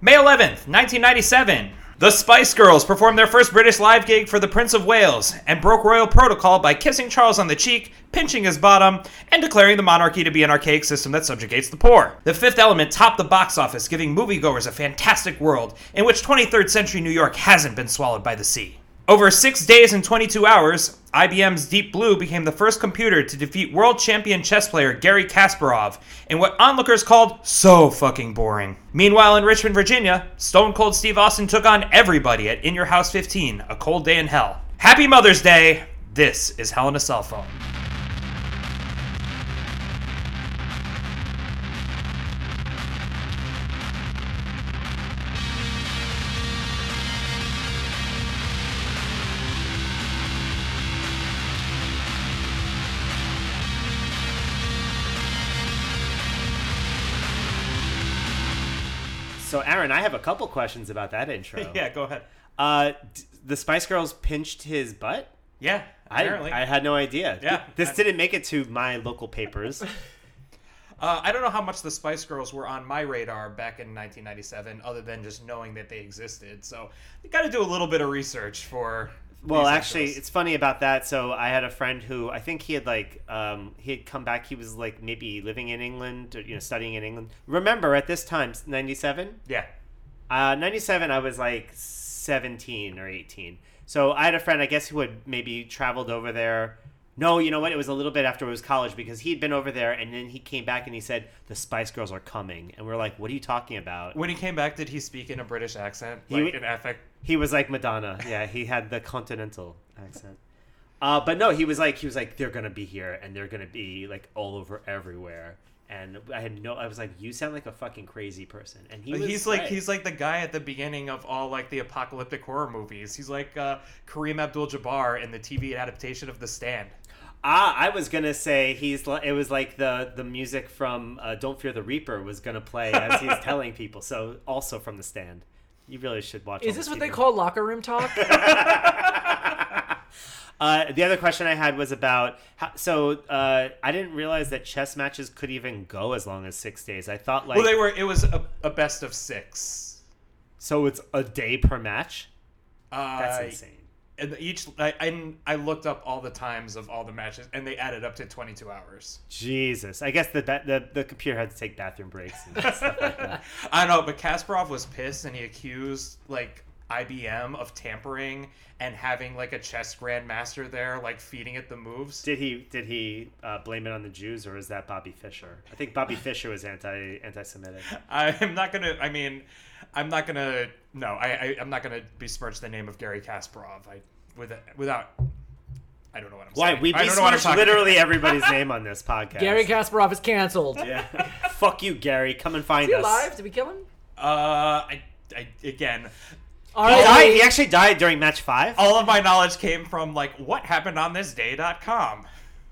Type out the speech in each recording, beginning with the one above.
May 11th, 1997. The Spice Girls performed their first British live gig for the Prince of Wales and broke royal protocol by kissing Charles on the cheek, pinching his bottom, and declaring the monarchy to be an archaic system that subjugates the poor. The Fifth Element topped the box office, giving moviegoers a fantastic world in which 23rd century New York hasn't been swallowed by the sea. Over six days and 22 hours, IBM's Deep Blue became the first computer to defeat world champion chess player Gary Kasparov in what onlookers called so fucking boring. Meanwhile, in Richmond, Virginia, Stone Cold Steve Austin took on everybody at In Your House 15, A Cold Day in Hell. Happy Mother's Day! This is Hell in a Cell Phone. Aaron, I have a couple questions about that intro. Yeah, go ahead. Uh, d- the Spice Girls pinched his butt. Yeah, I, apparently. I had no idea. Yeah. This I- didn't make it to my local papers. Uh, I don't know how much the Spice Girls were on my radar back in 1997, other than just knowing that they existed. So you got to do a little bit of research for. Well, actually, intros. it's funny about that. So I had a friend who I think he had like um, he had come back. He was like maybe living in England, or, you know, studying in England. Remember at this time, ninety seven. yeah. Uh, 97, I was like 17 or 18. So I had a friend, I guess, who had maybe traveled over there. No, you know what? It was a little bit after it was college because he'd been over there and then he came back and he said, The Spice Girls are coming. And we're like, What are you talking about? When he came back, did he speak in a British accent, He- like an affect? He was like Madonna. Yeah, he had the continental accent. Uh, but no, he was like, he was like, they're gonna be here and they're gonna be like all over everywhere. And I had no, I was like, you sound like a fucking crazy person. And he was he's like right. he's like the guy at the beginning of all like the apocalyptic horror movies. He's like uh, Kareem Abdul-Jabbar in the TV adaptation of The Stand. Ah, I was gonna say he's. li- It was like the the music from uh, "Don't Fear the Reaper" was gonna play as he's telling people. So also from the stand, you really should watch. all Is this the what they call locker room talk? Uh, the other question I had was about how, so uh, I didn't realize that chess matches could even go as long as six days. I thought like well, they were. It was a, a best of six. so it's a day per match. Uh, That's insane. And each I, I I looked up all the times of all the matches, and they added up to 22 hours. Jesus, I guess the the the computer had to take bathroom breaks and stuff like that. I know, but Kasparov was pissed, and he accused like IBM of tampering and having like a chess grandmaster there, like feeding it the moves. Did he did he uh, blame it on the Jews or is that Bobby Fischer? I think Bobby Fischer was anti anti Semitic. I'm not gonna. I mean, I'm not gonna. No, I, I I'm not gonna besmirch the name of Gary Kasparov. I with without. I don't know what I'm Why saying. we I don't know what I'm besmirch literally about. everybody's name on this podcast. Gary Kasparov is canceled. Yeah. Fuck you, Gary. Come and find Is he us. alive? Did we kill him? Uh, I, I again, All He, right. died, he actually died during match five. all of my knowledge came from like what happened on this day.com.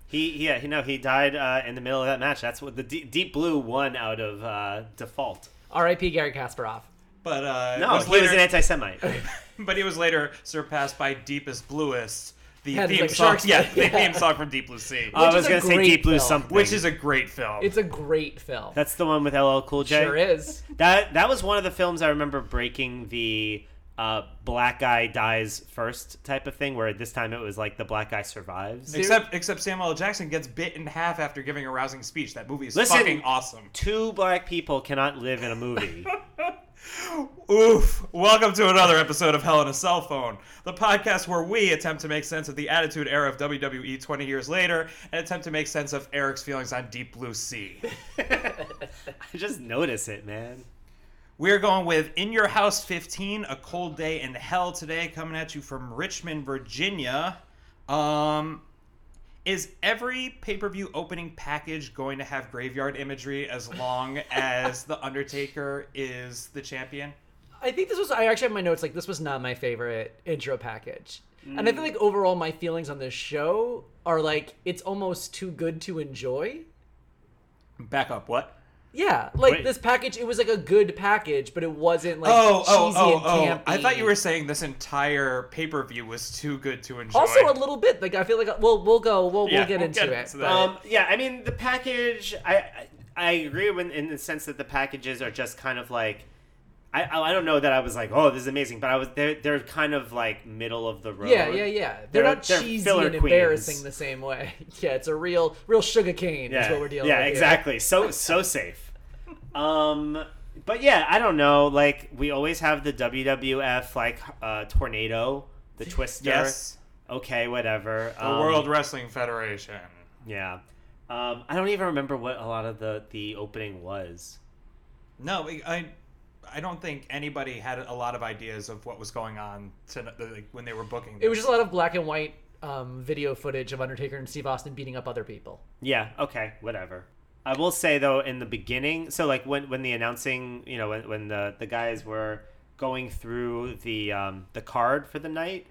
He yeah he no he died uh, in the middle of that match. That's what the deep, deep blue won out of uh, default. R.I.P. Gary Kasparov. But uh, No, was he later, was an anti-Semite. but he was later surpassed by Deepest Bluest, the Yeah, theme like song. Shark's- Yeah, the yeah. theme song from Deep Blue Sea, I Which was is a gonna say great deep blue film. something, which is a great film. It's a great film. that's the one with LL Cool J. sure is. That that was one of the films I remember breaking the uh, black guy dies first type of thing, where this time it was like the black guy survives. Except except Samuel L. Jackson gets bit in half after giving a rousing speech. That movie is Listen. fucking awesome. Two black people cannot live in a movie. Oof. Welcome to another episode of Hell in a Cell Phone, the podcast where we attempt to make sense of the Attitude Era of WWE 20 years later and attempt to make sense of Eric's feelings on Deep Blue Sea. I just notice it, man. We're going with In Your House 15, A Cold Day in Hell today, coming at you from Richmond, Virginia. Um, is every pay per view opening package going to have graveyard imagery as long as The Undertaker is the champion? I think this was. I actually have my notes. Like this was not my favorite intro package, and I feel like overall my feelings on this show are like it's almost too good to enjoy. Back up, what? Yeah, like Wait. this package, it was like a good package, but it wasn't like Oh, oh, cheesy oh, and oh. I thought you were saying this entire pay per view was too good to enjoy. also a little bit. Like I feel like we'll we'll go we'll Yeah, we'll get we'll into get it. into but- that. Um, yeah, I mean the package. I I, I agree with, in the sense that the packages are just kind of like I, I I don't know that I was like, oh, this is amazing, but I was they're they're kind of like middle of the road. Yeah, yeah, yeah. They're, They're- not they're cheesy filler and embarrassing queens. the same way. Yeah, it's a real, real sugar cane Yeah, is what we're dealing yeah, with. here. exactly. So so safe. Um, but yeah, I don't know. Like we always have the WWF like uh, tornado, the twister. Yes. Okay, whatever. The Um, World Wrestling Federation. Yeah. Um, I don't even remember what a lot of the the opening was. No, I, I don't think anybody had a lot of ideas of what was going on to, like, when they were booking. It was just a lot of black and white um, video footage of Undertaker and Steve Austin beating up other people. Yeah. Okay. Whatever. I will say though, in the beginning, so like when when the announcing, you know, when, when the the guys were going through the um, the card for the night,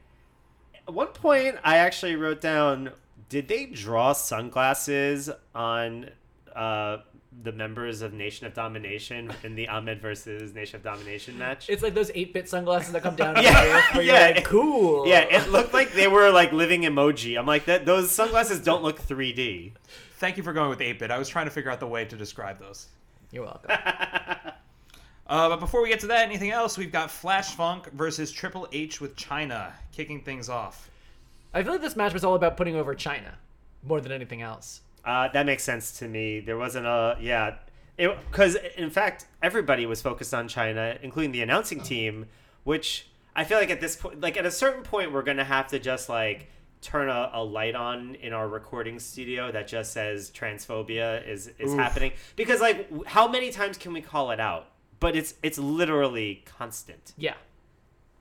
at one point I actually wrote down, did they draw sunglasses on uh, the members of Nation of Domination in the Ahmed versus Nation of Domination match? It's like those 8 bit sunglasses that come down. Yeah, yeah, like, cool. yeah, it looked like they were like living emoji. I'm like that. Those sunglasses don't look 3D. Thank you for going with 8 bit. I was trying to figure out the way to describe those. You're welcome. Uh, but before we get to that, anything else? We've got Flash Funk versus Triple H with Chyna kicking things off. I feel like this match was all about putting over Chyna more than anything else. Uh, that makes sense to me. There wasn't a yeah, because in fact everybody was focused on Chyna, including the announcing team, which I feel like at this point, like at a certain point, we're gonna have to just like turn a, a light on in our recording studio that just says transphobia is is Oof. happening because like how many times can we call it out? But it's it's literally constant. Yeah.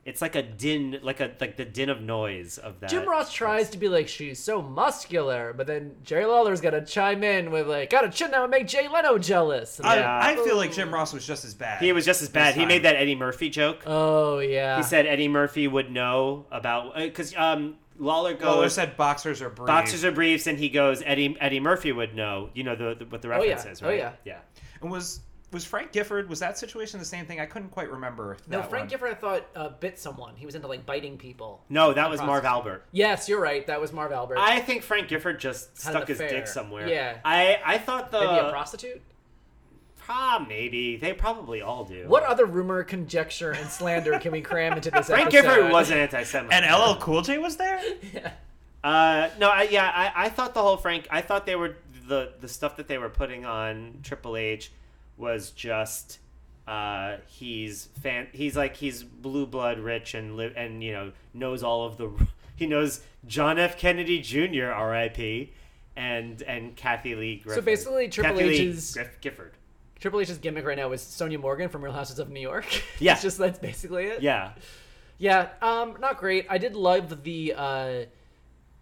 It's like a din, like a like the din of noise of that. Jim Ross tries to be like, she's so muscular, but then Jerry Lawler's got to chime in with, like, got a chin that would make Jay Leno jealous. I, like, I feel like Jim Ross was just as bad. He was just as bad. This He made that Eddie Murphy joke. oh, yeah. He said Eddie Murphy would know about because um, Lawler goes Lawler said boxers are briefs. boxers are briefs, and he goes Eddie Eddie Murphy would know. You know the, the what the Oh, yeah. reference is, right? Oh, yeah. yeah. And was was Frank Gifford? Was that situation the same thing? I couldn't quite remember. no, Frank one. Gifford, I thought, uh, bit someone. He was into, like, biting people. No, that was Marv Albert. Yes, you're right. That was Marv Albert. I think Frank Gifford just Had stuck his affair. dick somewhere. Yeah. I I thought the Maybe a prostitute? Ah maybe they probably all do. What other rumor, conjecture, and slander can we cram into this Frank episode? Gifford was an anti-Semite. And LL Cool J was there. Uh, no, I, yeah, I, I thought the whole Frank. I thought they were the the stuff that they were putting on Triple H was just uh, he's fan. He's like he's blue blood rich and live and you know knows all of the. He knows John F. Kennedy Jr. R.I.P. and and Kathie Lee. Griffin. So basically Triple Kathie Lee H's- Griff- Gifford. Triple H's gimmick right now is Sonja Morgan from Real Houses of New York. Yeah. it's just that's basically it. Yeah, Yeah, um, not great. I did love the uh,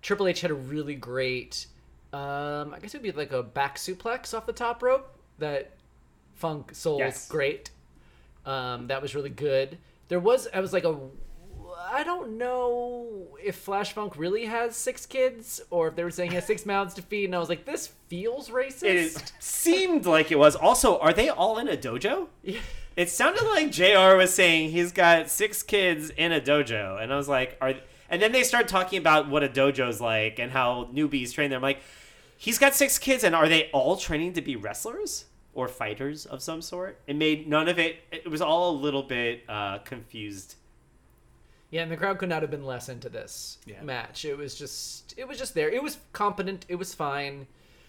Triple H had a really great, um, I guess it would be like a back suplex off the top rope that Funk Soul Yes. great. Um, that was really good. There was, I was like a, I don't know if Flash Funk really has six kids or if they were saying he has six mouths to feed, and I was like, this feels racist. It seemed like it was. Also, are they all in a dojo? Yeah. It sounded like Jr. was saying he's got six kids in a dojo, and I was like, "Are?" And then they start talking about what a dojo's like and how newbies train there. I'm like, he's got six kids, and are they all training to be wrestlers or fighters of some sort? It made none of it. It was all a little bit uh, confused. Yeah, and the crowd could not have been less into this Yeah. match. It was just, it was just there. It was competent. It was fine.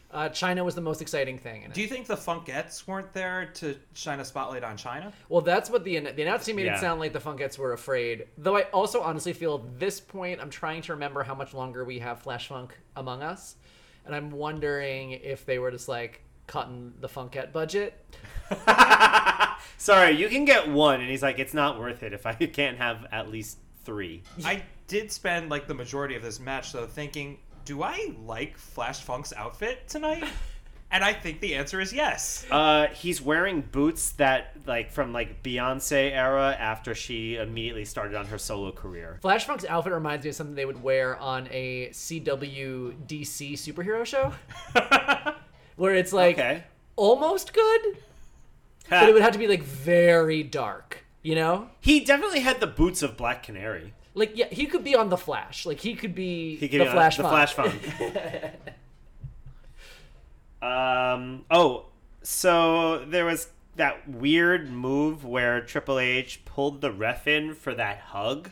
Uh, Chyna was the most exciting thing. In it. Do you think the Funkettes weren't there to shine a spotlight on Chyna? well, that's what the the announcer made Yeah. it sound like the Funkettes were afraid. Though I also honestly feel at this point, I'm trying to remember how much longer we have Flash Funk among us, and I'm wondering if they were just like cutting the Funkette budget. Sorry, you can get one, and he's like, it's not worth it if I can't have at least three. I did spend like the majority of this match though thinking, do I like Flash Funk's outfit tonight? and I think the answer is yes. Uh, he's wearing boots that like from like Beyonce era after she immediately started on her solo career. Flash Funk's outfit reminds me of something they would wear on a CW DC superhero show, where it's like Okay. almost good, but it would have to be like very dark. You know, He definitely had the boots of Black Canary. like yeah, he could be on the Flash. Like he could be He could the be on Flash. the. Flash Funk. um. Oh, so there was that weird move where Triple H pulled the ref in for that hug.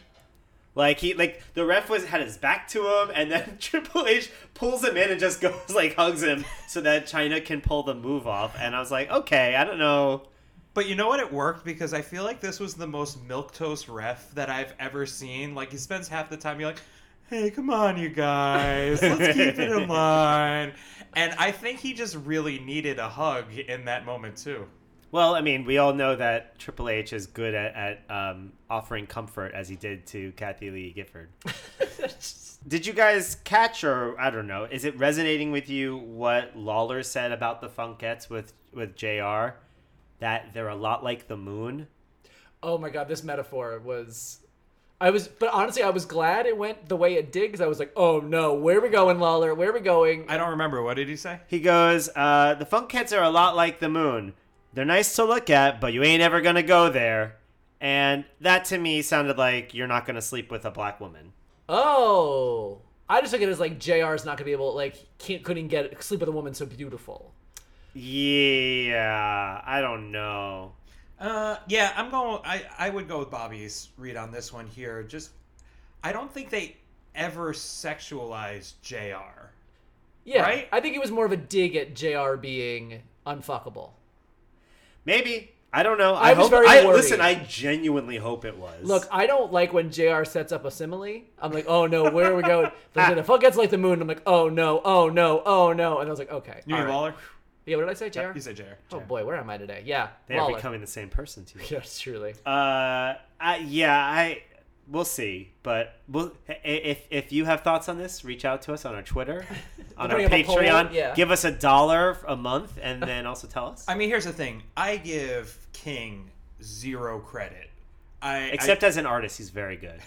Like he like the ref was had his back to him, and then Triple H pulls him in and just goes like hugs him so that Chyna can pull the move off. And I was like, okay, I don't know. But you know what? It worked because I feel like this was the most milk toast ref that I've ever seen. Like he spends half the time you're like, "Hey, come on, you guys, let's keep it in line." And I think he just really needed a hug in that moment too. Well, I mean, we all know that Triple H is good at, at um, offering comfort as he did to Kathie Lee Gifford. Did you guys catch, or I don't know, is it resonating with you what Lawler said about the Funkettes with with Jr. That they're a lot like the moon. Oh my god, this metaphor was. I was, but honestly, I was glad it went the way it did because I was like, "Oh no, where are we going, Lawler? Where are we going?" I don't remember what did he say. He goes, uh, "The Funkettes are a lot like the moon. They're nice to look at, but you ain't ever gonna go there." And that to me sounded like you're not gonna sleep with a black woman. Oh, I just took it as like Jr's not gonna be able, like, can't couldn't get sleep with a woman so beautiful. Yeah, I don't know. Uh, yeah, I'm going. I I would go with Bobby's read on this one here. Just, I don't think they ever sexualized Jr. Yeah, Right? I think it was more of a dig at Jr being unfuckable. Maybe I don't know. I I, was hope. very I, listen, I genuinely hope it was. Look, I don't like when Jr sets up a simile. I'm like, oh no, where are we going? But the fuck gets like the moon. I'm like, oh no, oh no, oh no, and I was like, okay, You mean all right. Lawler? Yeah, what did I say, Jr? You said Jr. Oh boy, where am I today? Yeah, they are Lawler. becoming the same person to you. Yes, truly. Uh, I, yeah, I we'll see, but we'll, if if you have thoughts on this, reach out to us on our Twitter, on our Putting up a poll, Patreon. yeah. Give us a dollar a month, and then also tell us. I mean, here's the thing. I give King zero credit. I Except I, as an artist, he's very good.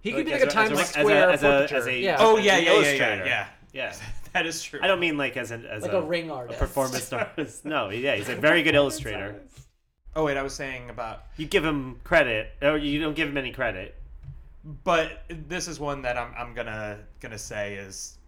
He could be like a a- Times as a- Square as a- as a- portraiture. as a- yeah. oh yeah, yeah, yeah, yeah, yeah. Yeah, That is true. I don't mean like as an as like a, ring artist. A performance artist. No, yeah, he's a very good illustrator. Oh wait, I was saying about. You give him credit, or you don't give him any credit. But this is one that I'm I'm gonna gonna say is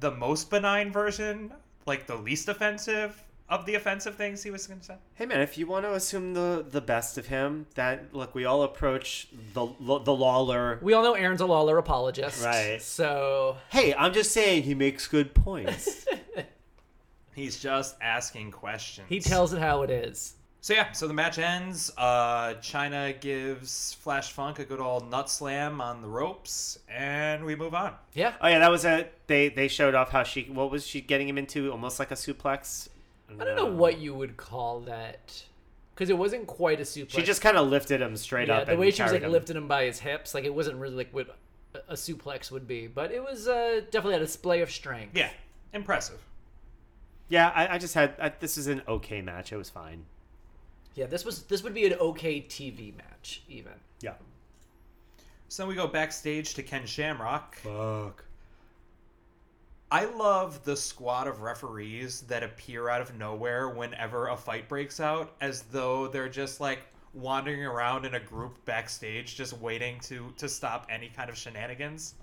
the most benign version, like the least offensive of the offensive things he was gonna say. Hey man, if you want to assume the the best of him, that look, we all approach the the Lawler. We all know Aaron's a Lawler apologist. Right. So Hey, I'm just saying he makes good points. He's just asking questions. he tells it how it is. So yeah, so the match ends. Uh, Chyna gives Flash Funk a good old nut slam on the ropes, and we move on. Yeah. oh yeah, that was a they they showed off how she what was she getting him into almost like a suplex. I don't know what you would call that. Because it wasn't quite a suplex. She just kind of lifted him straight up. yeah, up. the and way she was like him. lifting him by his hips, like it wasn't really like what a- a suplex would be, but it was uh, definitely a display of strength. Yeah, impressive. Yeah, I, I just had I, this is an okay match. It was fine. Yeah, this was this would be an okay TV match even. Yeah. So we go backstage to Ken Shamrock. Fuck. I love the squad of referees that appear out of nowhere whenever a fight breaks out, as though they're just like wandering around in a group backstage, just waiting to to stop any kind of shenanigans.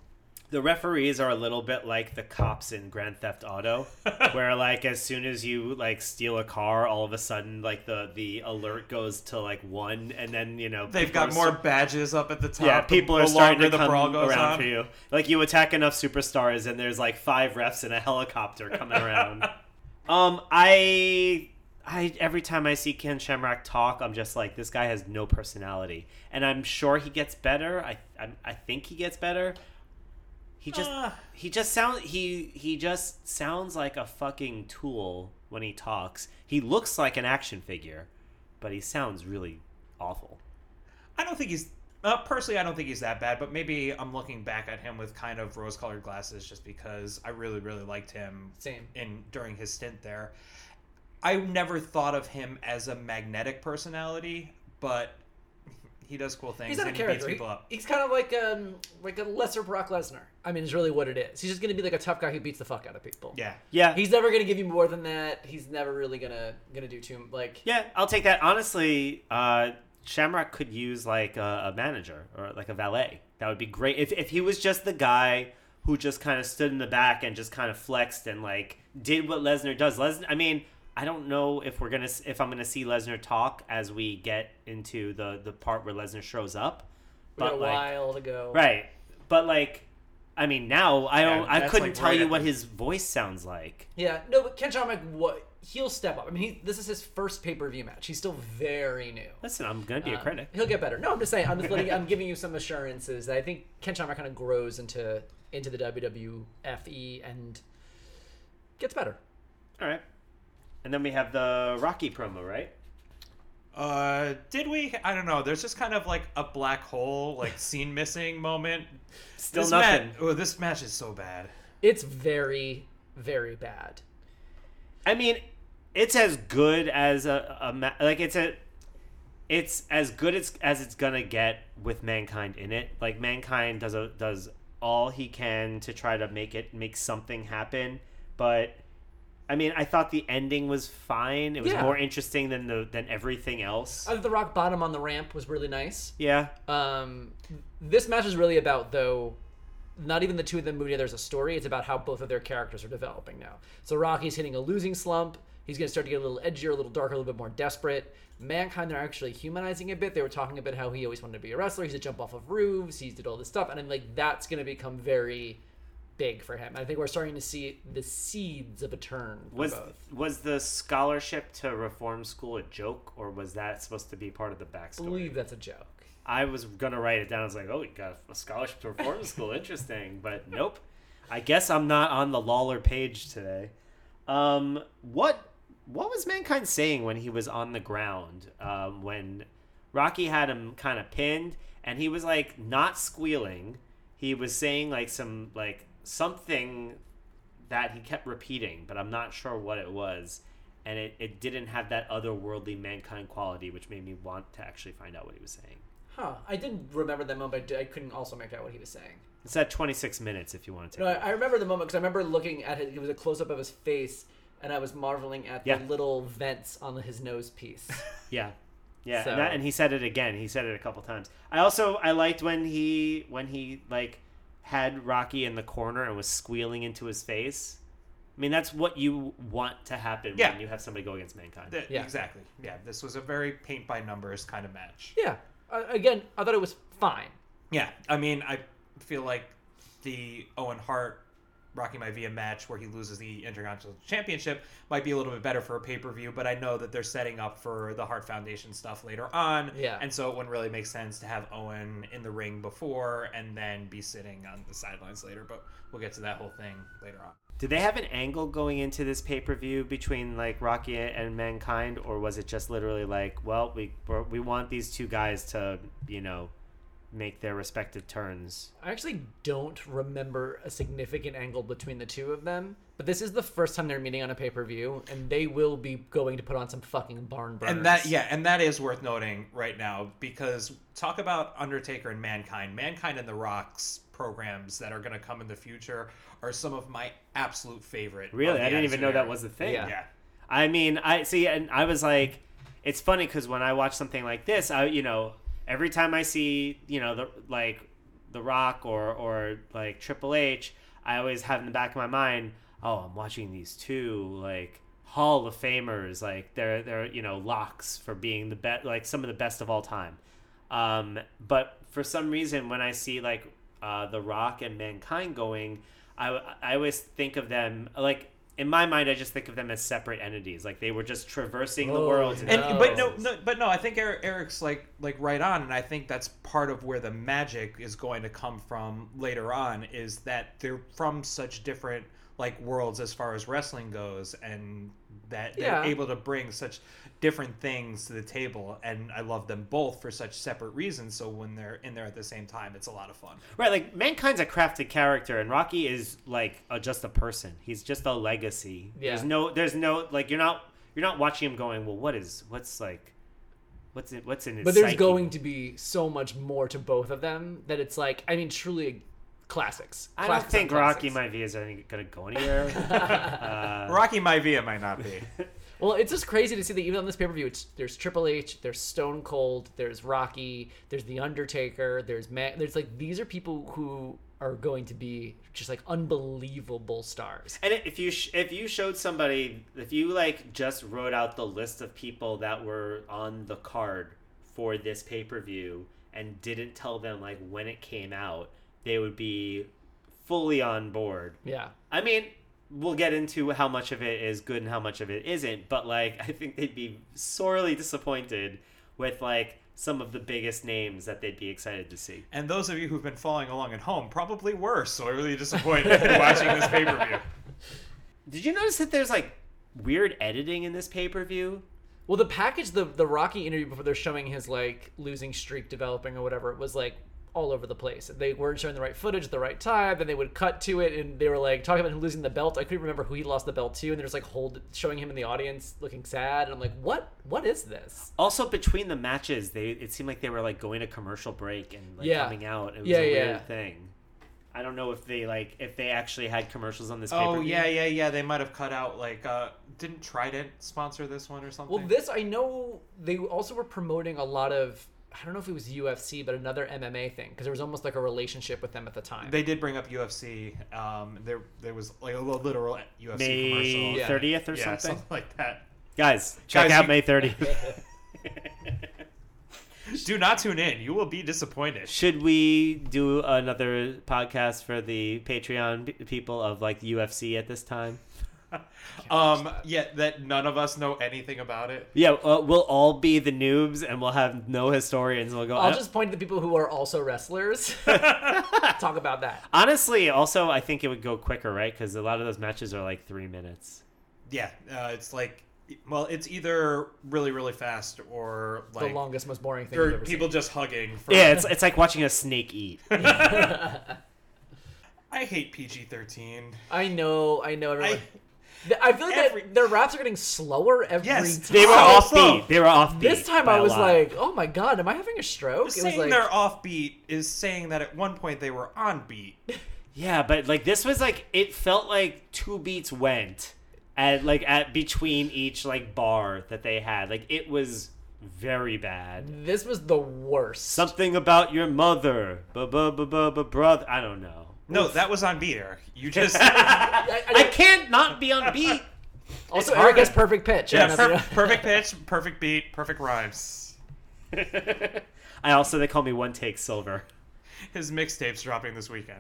The referees are a little bit like the cops in Grand Theft Auto, where like as soon as you like steal a car, all of a sudden like the the alert goes to like one, and then you know They've got more st- badges up at the top. yeah, people the are starting to the come around on. for you. Like you attack enough superstars, and there's like five refs in a helicopter coming around. um, I. I every time I see Ken Shamrock talk, I'm just like, this guy has no personality, and I'm sure he gets better. I I, I think he gets better. He just Uh. he just sounds he he just sounds like a fucking tool when he talks. He looks like an action figure, but he sounds really awful. I don't think he's uh, personally. I don't think he's that bad, but maybe I'm looking back at him with kind of rose-colored glasses, just because I really, really liked him Same. in during his stint there. I never thought of him as a magnetic personality, but he does cool things He's not a and he beats character. He- people up. he's kind of like um like a lesser Brock Lesnar. I mean, it's really what it is. He's just gonna be like a tough guy who beats the fuck out of people. Yeah, Yeah, He's never gonna give you more than that. He's never really gonna gonna do too like. yeah. I'll take that. Honestly, uh, Shamrock could use like a, a manager or like a valet. That would be great if if he was just the guy who just kind of stood in the back and just kind of flexed and like did what Lesnar does. Lesnar, I mean. I don't know if we're gonna if I'm gonna see Lesnar talk as we get into the the part where Lesnar shows up. We got a like, while to go. right, but like, I mean, now I don't. I couldn't like, tell right you what the- his voice sounds like. Yeah, no, but Ken Shamrock, what he'll step up. I mean, he, this is his first pay per view match. He's still very new. Listen, I'm gonna be a Um, critic. He'll get better. No, I'm just saying. I'm just letting. I'm giving you some assurances that I think Ken Shamrock kind of grows into into the WWFE and gets better. All right, and then we have the Rocky promo, right? Uh, did we? I don't know. There's just kind of like a black hole, like scene missing moment. Still this nothing. Match, oh, this match is so bad. It's very, very bad. I mean, it's as good as a, a ma- like it's a it's as good as as it's gonna get with mankind in it. Like mankind does a does all he can to try to make it make something happen, but I mean, I thought the ending was fine. It was Yeah. more interesting than the than everything else. I thought the rock bottom on the ramp was really nice. yeah, Um, this match is really about though, not even the two of them moving together as a story. It's about how both of their characters are developing now. So Rocky's hitting a losing slump. He's going to start to get a little edgier, a little darker, a little bit more desperate. Mankind are actually humanizing a bit. They were talking about how he always wanted to be a wrestler. He's to jump off of roofs. He's did all this stuff, and I'm like that's going to become very big for him. I think we're starting to see the seeds of a turn. For was both. was the scholarship to reform school a joke, or was that supposed to be part of the backstory? I believe that's a joke. I was gonna write it down. I was like, oh, you got a scholarship to reform school, interesting. But nope. I guess I'm not on the Lawler page today. Um, what what was mankind saying when he was on the ground? Um, when Rocky had him kind of pinned, and he was like not squealing. He was saying like some like something that he kept repeating, but I'm not sure what it was. And it, it didn't have that otherworldly mankind quality, which made me want to actually find out what he was saying. Huh. I didn't remember that moment, but I couldn't also make out what he was saying. It's at 26 minutes if you want to take No, I. I remember the moment because I remember looking at it. It was a close up of his face, and I was marveling at Yeah. the little vents on his nose piece. Yeah. Yeah, So- and, that, and he said it again. He said it a couple times. I also I liked when he when he like had Rocky in the corner and was squealing into his face. I mean, that's what you want to happen Yeah. when you have somebody go against mankind. Th- Yeah. Exactly. Yeah, this was a very paint by numbers kind of match. yeah. Uh, again, I thought it was fine. Yeah, I mean, I feel like the Owen Hart Rocky Maivia match where he loses the Intercontinental Championship might be a little bit better for a pay per view, but I know that they're setting up for the Hart Foundation stuff later on. Yeah. And so it wouldn't really make sense to have Owen in the ring before and then be sitting on the sidelines later, but we'll get to that whole thing later on. Did they have an angle going into this pay per view between like Rocky and Mankind, or was it just literally like, well, we we're, we want these two guys to you know make their respective turns? I actually don't remember a significant angle between the two of them, but this is the first time they're meeting on a pay per view, and they will be going to put on some fucking barn burners. And that, yeah, and that is worth noting right now because talk about Undertaker and Mankind. Mankind and The Rock's programs that are going to come in the future are some of my absolute favorite. Really, I didn't even know that was the thing. Yeah. Yeah. I mean, I see, and I was like, it's funny because when I watch something like this, I you know, every time I see you know the like the Rock or or like Triple H, I always have in the back of my mind, oh, I'm watching these two like Hall of Famers, like they're they're you know locks for being the best, like some of the best of all time. Um, but for some reason, when I see like uh, the Rock and Mankind going, I I always think of them like in my mind. I just think of them as separate entities. Like they were just traversing the Oh, world. yeah. And but no, no, but no. I think er, Eric's like like right on, and I think that's part of where the magic is going to come from later on. Is that they're from such different like worlds as far as wrestling goes, and that they're Yeah. able to bring such different things to the table. And I love them both for such separate reasons. So when they're in there at the same time, it's a lot of fun. Right, like Mankind's a crafted character, and Rocky is like a, just a person. He's just a legacy. Yeah. There's no, there's no like you're not you're not watching him going. Well, what is what's like, what's it what's in his. But there's psyche?" going to be so much more to both of them that it's like, I mean, truly classics. I don't Classics think Rocky classics. Maivia is gonna go anywhere. uh, Rocky Maivia might not be. Well, it's just crazy to see that even on this pay per view, there's Triple H, there's Stone Cold, there's Rocky, there's The Undertaker, there's Man. There's like these are people who are going to be just like unbelievable stars. And if you sh- if you showed somebody if you like just wrote out the list of people that were on the card for this pay per view and didn't tell them like when it came out, they would be fully on board. Yeah. I mean, we'll get into how much of it is good and how much of it isn't, but like I think they'd be sorely disappointed with like some of the biggest names that they'd be excited to see. And those of you who've been following along at home probably were sorely disappointed watching this pay per view. Did you notice that there's like weird editing in this pay per view? Well, the package, the the Rocky interview before they're showing his like losing streak developing or whatever, it was like all over the place. They weren't showing the right footage at the right time. Then they would cut to it, and they were like talking about him losing the belt. I couldn't remember who he lost the belt to, and there's like hold showing him in the audience looking sad. And I'm like, what? What is this? Also, between the matches, they it seemed like they were like going to commercial break and like Yeah. coming out. It was Yeah, a yeah. weird thing. I don't know if they like if they actually had commercials on this. Oh pay-per-view. yeah, yeah, yeah. They might have cut out like uh didn't Trident sponsor this one or something? Well, this I know they also were promoting a lot of. I don't know if it was UFC, but another MMA thing because there was almost like a relationship with them at the time. they did bring up UFC. Um, there there was like a literal UFC May commercial. Yeah. thirtieth or yeah, something. something like that. Guys, check Guys, out you- May thirtieth. Do not tune in. You will be disappointed. Should we do another podcast for the Patreon people of like UFC at this time? Um, yeah, that none of us know anything about it. Yeah, uh, we'll all be the noobs, and we'll have no historians. We'll go. I'll "Uh, just point to the people who are also wrestlers. Talk about that. Honestly, also, I think it would go quicker, right? Because a lot of those matches are like three minutes. Yeah, uh, it's like, well, it's either really really fast or like the longest, most boring thing. or I've ever people just hugging. For, Yeah, it's it's like watching a snake eat. I hate PG thirteen. seen. I know, I know. Everyone. I- feel like Every- that their raps are getting slower every Yes, time. They were offbeat. They were offbeat. This time by I a was like, oh my god, am I having a stroke? It was Saying like, they're offbeat is saying that at one point they were on beat. yeah, but like this was like it felt like two beats went at like at between each like bar that they had. Like it was very bad. this was the worst. Something about your mother, bu bu bu bu bu brother. I don't know. No, that was on beat, Eric. You just I, I can't not be on beat. also, hard Eric has perfect pitch. yeah, I don't know per- perfect pitch, perfect beat, perfect rhymes. I also they call me one take silver. His mixtape's dropping this weekend.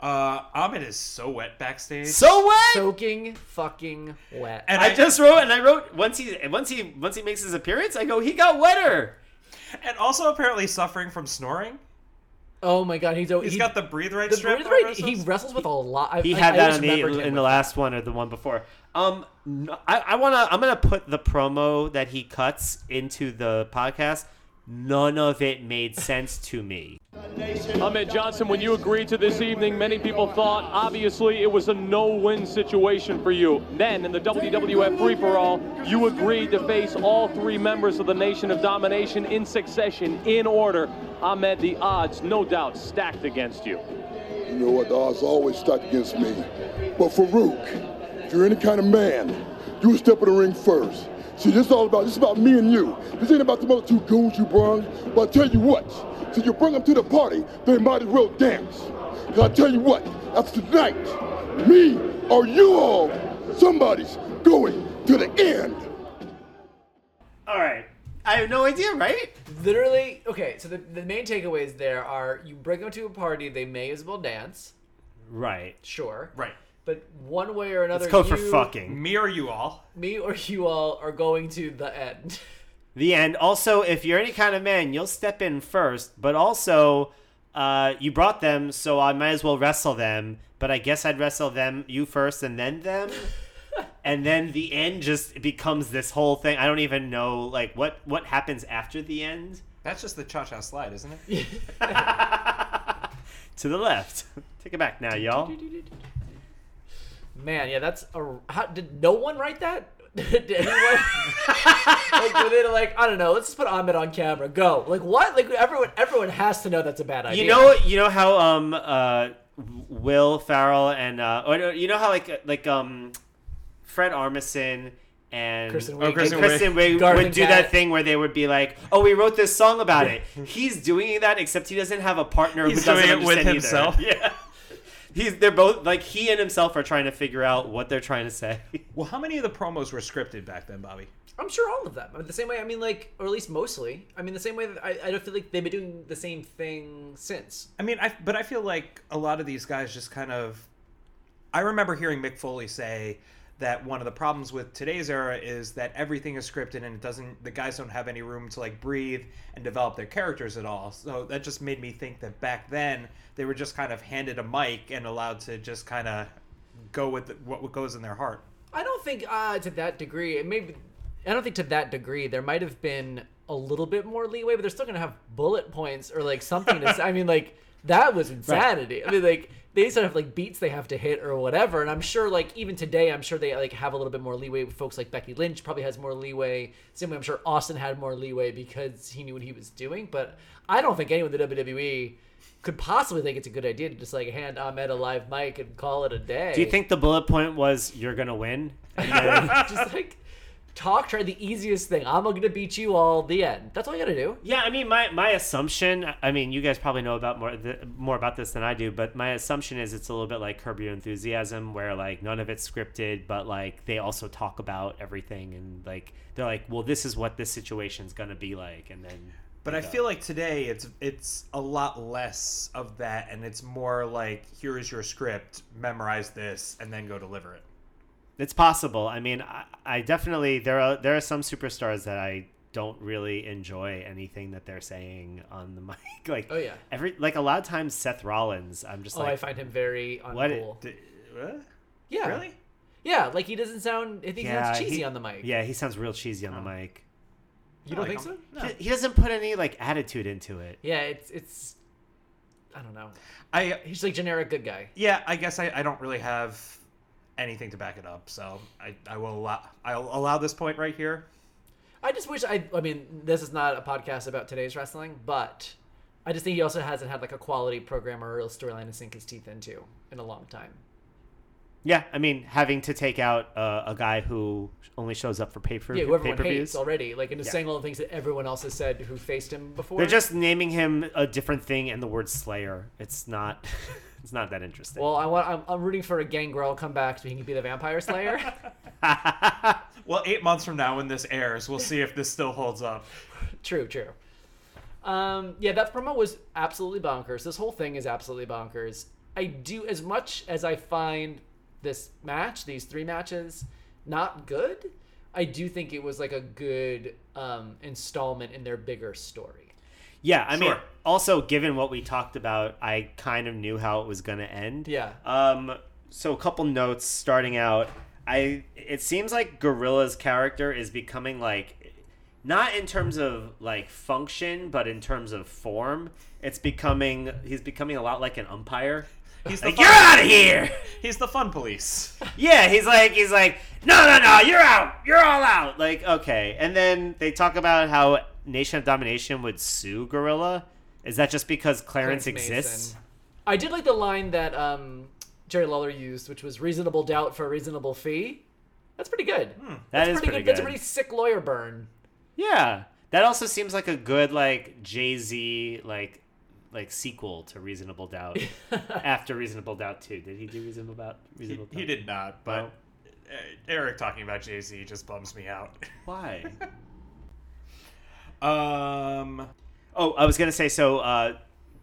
Uh, Ahmed is so wet backstage. So wet, Soaking fucking wet. and I just wrote and I wrote once he once he once he makes his appearance, I go he got wetter. and also apparently suffering from snoring. Oh my god, he's He's he, got the breathe right the strap. breathe right. He wrestles with a lot. I, He I- had I that just on the in with the that. last one or the one before. Um, no, I, I wanna I'm gonna put the promo that he cuts into the podcast. None of it made sense to me. Ahmed Johnson, when you agreed to this evening, many people thought obviously it was a no-win situation for you. Then in the WWF free-for-all, you agreed to face all three members of the Nation of Domination in succession, in order. Ahmed, the odds, no doubt, stacked against you. You know what? The odds always stacked against me. But Faarooq, if you're any kind of man, you step in the ring first. See, this is all about this is about me and you. This ain't about the other two goons you brung. But I tell you what, since you bring them to the party, they might as well dance. Cause I tell you what, after tonight, me or you all, somebody's going to the end. All right, I have no idea, right? Literally, okay. So the, the main takeaways there are: you bring them to a party, they may as well dance. Right. Sure. right. But one way or another, Let's go for fucking. Me or you all? Me or you all are going to the end. The end. Also, if you're any kind of man, you'll step in first. But also, uh, you brought them, so I might as well wrestle them. But I guess I'd wrestle them, you first, and then them. and then the end just becomes this whole thing. I don't even know like what what happens after the end. That's just the cha-cha slide, isn't it? To the left. Take it back now, y'all. Man, yeah, that's a. How, did no one write that? did anyone? like, were they like, I don't know. Let's just put Ahmed on camera. Go. Like what? Like everyone, everyone has to know that's a bad idea. You know, you know how um uh Will Ferrell and uh or you know how like like um Fred Armisen and Kristen and Wiig. Kristen Kristen Wiig Garden would do Cat. that thing where they would be like, "Oh, we wrote this song about it." He's doing that, except he doesn't have a partner He's who doesn't doing it with understand either. himself. Yeah, he's they're both like he and himself are trying to figure out what they're trying to say. Well, how many of the promos were scripted back then, Bobby? I'm sure all of them. I mean, the same way. I mean, like, or at least mostly. I mean, the same way that I, I don't feel like they've been doing the same thing since. I mean, I but I feel like a lot of these guys just kind of. I remember hearing Mick Foley say that one of the problems with today's era is that everything is scripted and it doesn't. The guys don't have any room to like breathe and develop their characters at all. So that just made me think that back then they were just kind of handed a mic and allowed to just kind of go with what goes in their heart. I don't think uh, to that degree. It maybe I don't think to that degree there might have been a little bit more leeway, but they're still gonna have bullet points or like something to say. I mean, like that was insanity. I mean, like they sort of have like beats they have to hit or whatever. And I'm sure like even today, I'm sure they like have a little bit more leeway. with Folks like Becky Lynch probably has more leeway. Same way, I'm sure Austin had more leeway because he knew what he was doing. But I don't think anyone in the WWE could possibly think it's a good idea to just like hand Ahmed a live mic and call it a day. Do you think the bullet point was "You're gonna win"? And then- just like talk, try the easiest thing. I'm gonna beat you all. The end. That's all you gotta do. Yeah, I mean, my, my assumption. I mean, you guys probably know about more th- more about this than I do, but my assumption is it's a little bit like Curb Your Enthusiasm, where like none of it's scripted, but like they also talk about everything, and like they're like, well, this is what this situation's gonna be like, and then. But I feel like today it's it's a lot less of that, and it's more like here is your script, memorize this, and then go deliver it. It's possible. I mean, I, I definitely there are there are some superstars that I don't really enjoy anything that they're saying on the mic. Like, Oh, yeah. every like a lot of times Seth Rollins, I'm just Oh, like, I find him very What uncool. D- what? yeah, Really? Yeah, like he doesn't sound. I think he sounds cheesy he- on the mic. Yeah, he sounds real cheesy on the Oh. mic. you don't think so? No. He, he doesn't put any like attitude into it. Yeah, it's it's. I don't know. I He's like generic good guy. yeah, I guess I, I don't really have anything to back it up, so I, I will allow I'll allow this point right here. I just wish I. I mean, this is not a podcast about today's wrestling, but I just think he also hasn't had like a quality program or a real storyline to sink his teeth into in a long time. Yeah, I mean, having to take out uh, a guy who only shows up for pay per Yeah, who everyone per hates views. already, like, and just Yeah. saying all the things that everyone else has said who faced him before. They're just naming him a different thing and the word Slayer. It's not. it's not that interesting. Well, I want. I'm, I'm rooting for a Gangrel come back so he can be the Vampire Slayer. Well, eight months from now when this airs, we'll see if this still holds up. true, true. Um, yeah, that promo was absolutely bonkers. This whole thing is absolutely bonkers. I do as much as I find this match, these three matches, not good. I do think it was like a good um, installment in their bigger story. Yeah, I mean, also given what we talked about, I kind of knew how it was going to end. Yeah. Um. So a couple notes starting out. I it seems like Gorilla's character is becoming like, not in terms of like function, but in terms of form. It's becoming he's becoming a lot like an umpire. He's Like you're out of here. he's the fun police. Yeah, he's like he's like no no no you're out you're all out like okay and then they talk about how Nation of Domination would sue Gorilla. Is that just because Clarence, Clarence exists? Mason. I did like the line that um, Jerry Lawler used, which was "reasonable doubt for a reasonable fee." That's pretty good. That That's is pretty, pretty good. That's a pretty sick lawyer burn. Yeah, that also seems like a good like Jay Z like like sequel to Reasonable Doubt after Reasonable Doubt two. Did he do Reasonable Doubt? He, Reasonable he Doubt? did not, but No? Eric talking about Jay Z just bums me out. Why? Um, Oh, I was gonna say so. Uh,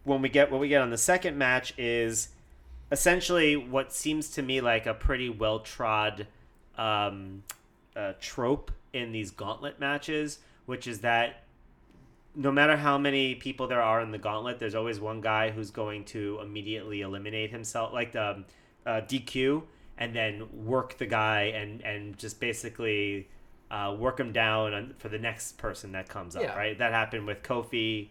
when we get what we get on the second match is essentially what seems to me like a pretty well trod um, uh, trope in these gauntlet matches, which is that no matter how many people there are in the gauntlet, there's always one guy who's going to immediately eliminate himself, like the um, uh, DQ, and then work the guy and and just basically uh, work them down on, for the next person that comes up. Yeah. Right? That happened with Kofi.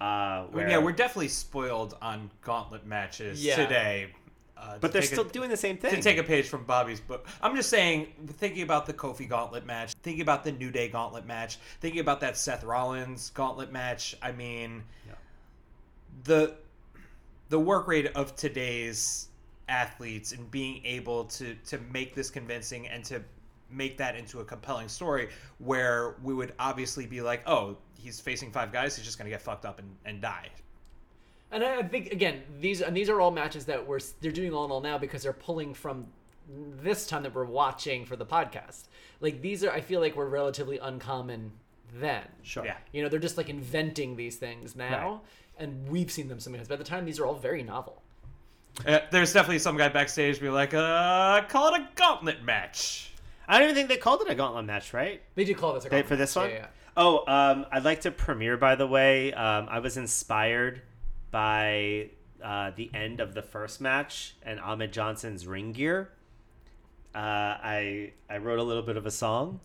Uh, where, yeah, we're definitely spoiled on gauntlet matches Yeah. today. Uh, to but they're take a- still doing the same thing. to take a page from Bobby's book. I'm just saying, thinking about the Kofi Gauntlet match, thinking about the New Day Gauntlet match, thinking about that Seth Rollins Gauntlet match. I mean, the the work rate of today's athletes and being able to to make this convincing and to make that into a compelling story where we would obviously be like, oh, he's facing five guys, he's just gonna get fucked up and, and die. And I I think again, these and these are all matches that we're they're doing all in all now because they're pulling from this time that we're watching for the podcast. Like these are, I feel like were relatively uncommon then. Sure. Yeah. You know, they're just like inventing these things now, and we've seen them so many times. By the time, these are all very novel. Uh, there's definitely some guy backstage be like, uh, call it a gauntlet match. I don't even think they called it a gauntlet match, right? They do call this a They- gauntlet for this match. one? Yeah, yeah. Oh, um, I'd like to premiere. By the way, um, I was inspired by uh, the end of the first match and Ahmed Johnson's ring gear. Uh, I I wrote a little bit of a song.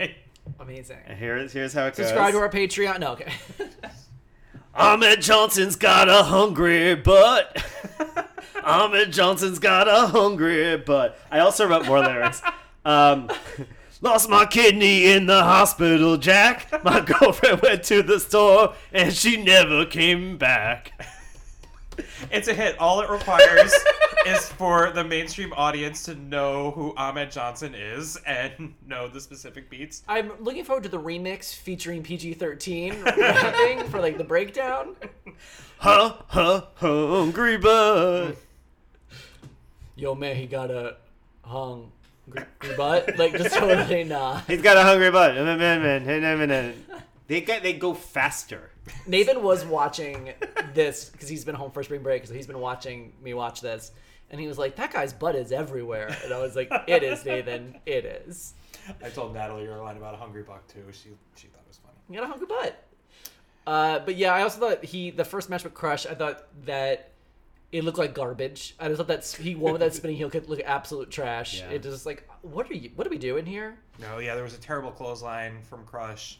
Okay. Amazing. And here's here's how it Subscribe to goes. our Patreon. No, okay. Ahmed Johnson's got a hungry butt. Ahmed Johnson's got a hungry butt. I also wrote more lyrics. Um, Lost my kidney in the hospital, Jack. My girlfriend went to the store and she never came back. It's a hit. All it requires is for the mainstream audience to know who Ahmed Johnson is and know the specific beats. I'm looking forward to the remix featuring PG-13 rapping for like the breakdown. Huh, huh, hungry butt. Yo, man, he got a hung butt. Like just totally nah. He's got a hungry butt. They get they go faster. Nathan was watching this because he's been home for spring break, so he's been watching me watch this, and he was like, "That guy's butt is everywhere," and I was like, "It is, Nathan. It is." I told Natalie your line about a hungry buck too. She she thought it was funny. You got a hungry butt. Uh, but yeah, I also thought he the first match with Crush. I thought that it looked like garbage. I just thought that he won with that spinning heel could look absolute trash. Yeah. It just like, what are you? What are we doing here? No, yeah, there was a terrible clothesline from Crush.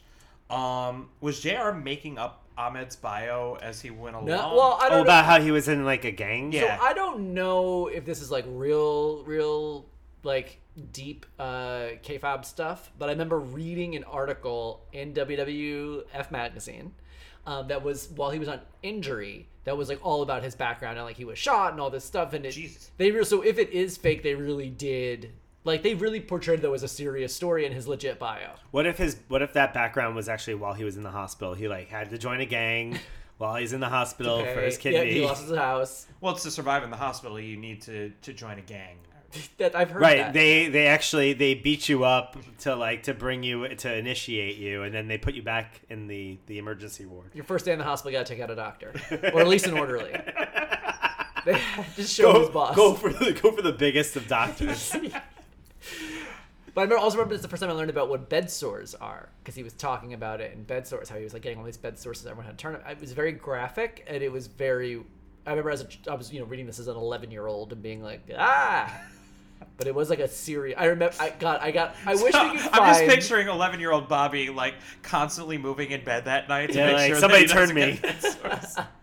Um, was JR making up Ahmed's bio as he went along? No, well, I Oh, don't know. about how he was in like a gang. So Yeah. I don't know if this is like real, real like deep uh kayfabe stuff, but I remember reading an article in WWF magazine um, that was while he was on injury that was like all about his background and like he was shot and all this stuff and it, Jesus. they re- so if it is fake, they really did like they really portrayed though as a serious story in his legit bio. What if his what if that background was actually while he was in the hospital? He like had to join a gang while he's in the hospital for his Okay, yeah, kidney. he lost his house. well, it's to survive in the hospital, you need to to join a gang. That I've heard. right. that. They they actually they beat you up to like to bring you to initiate you, and then they put you back in the the emergency ward. Your first day in the hospital, you gotta take out a doctor, or at least an orderly. They just show his boss. go for the go for the biggest of doctors. But I remember, also remember this the first time I learned about what bed sores are because he was talking about it in bed sores, how he was like getting all these bed sores. and Everyone had to turn it. It was very graphic and it was very. I remember as a, I was you know reading this as an 11 year old and being like ah, but it was like a series. I remember I got I got I wish we could find. I'm just picturing 11 year old Bobby like constantly moving in bed that night to Yeah, make like, sure somebody that he turn doesn't me.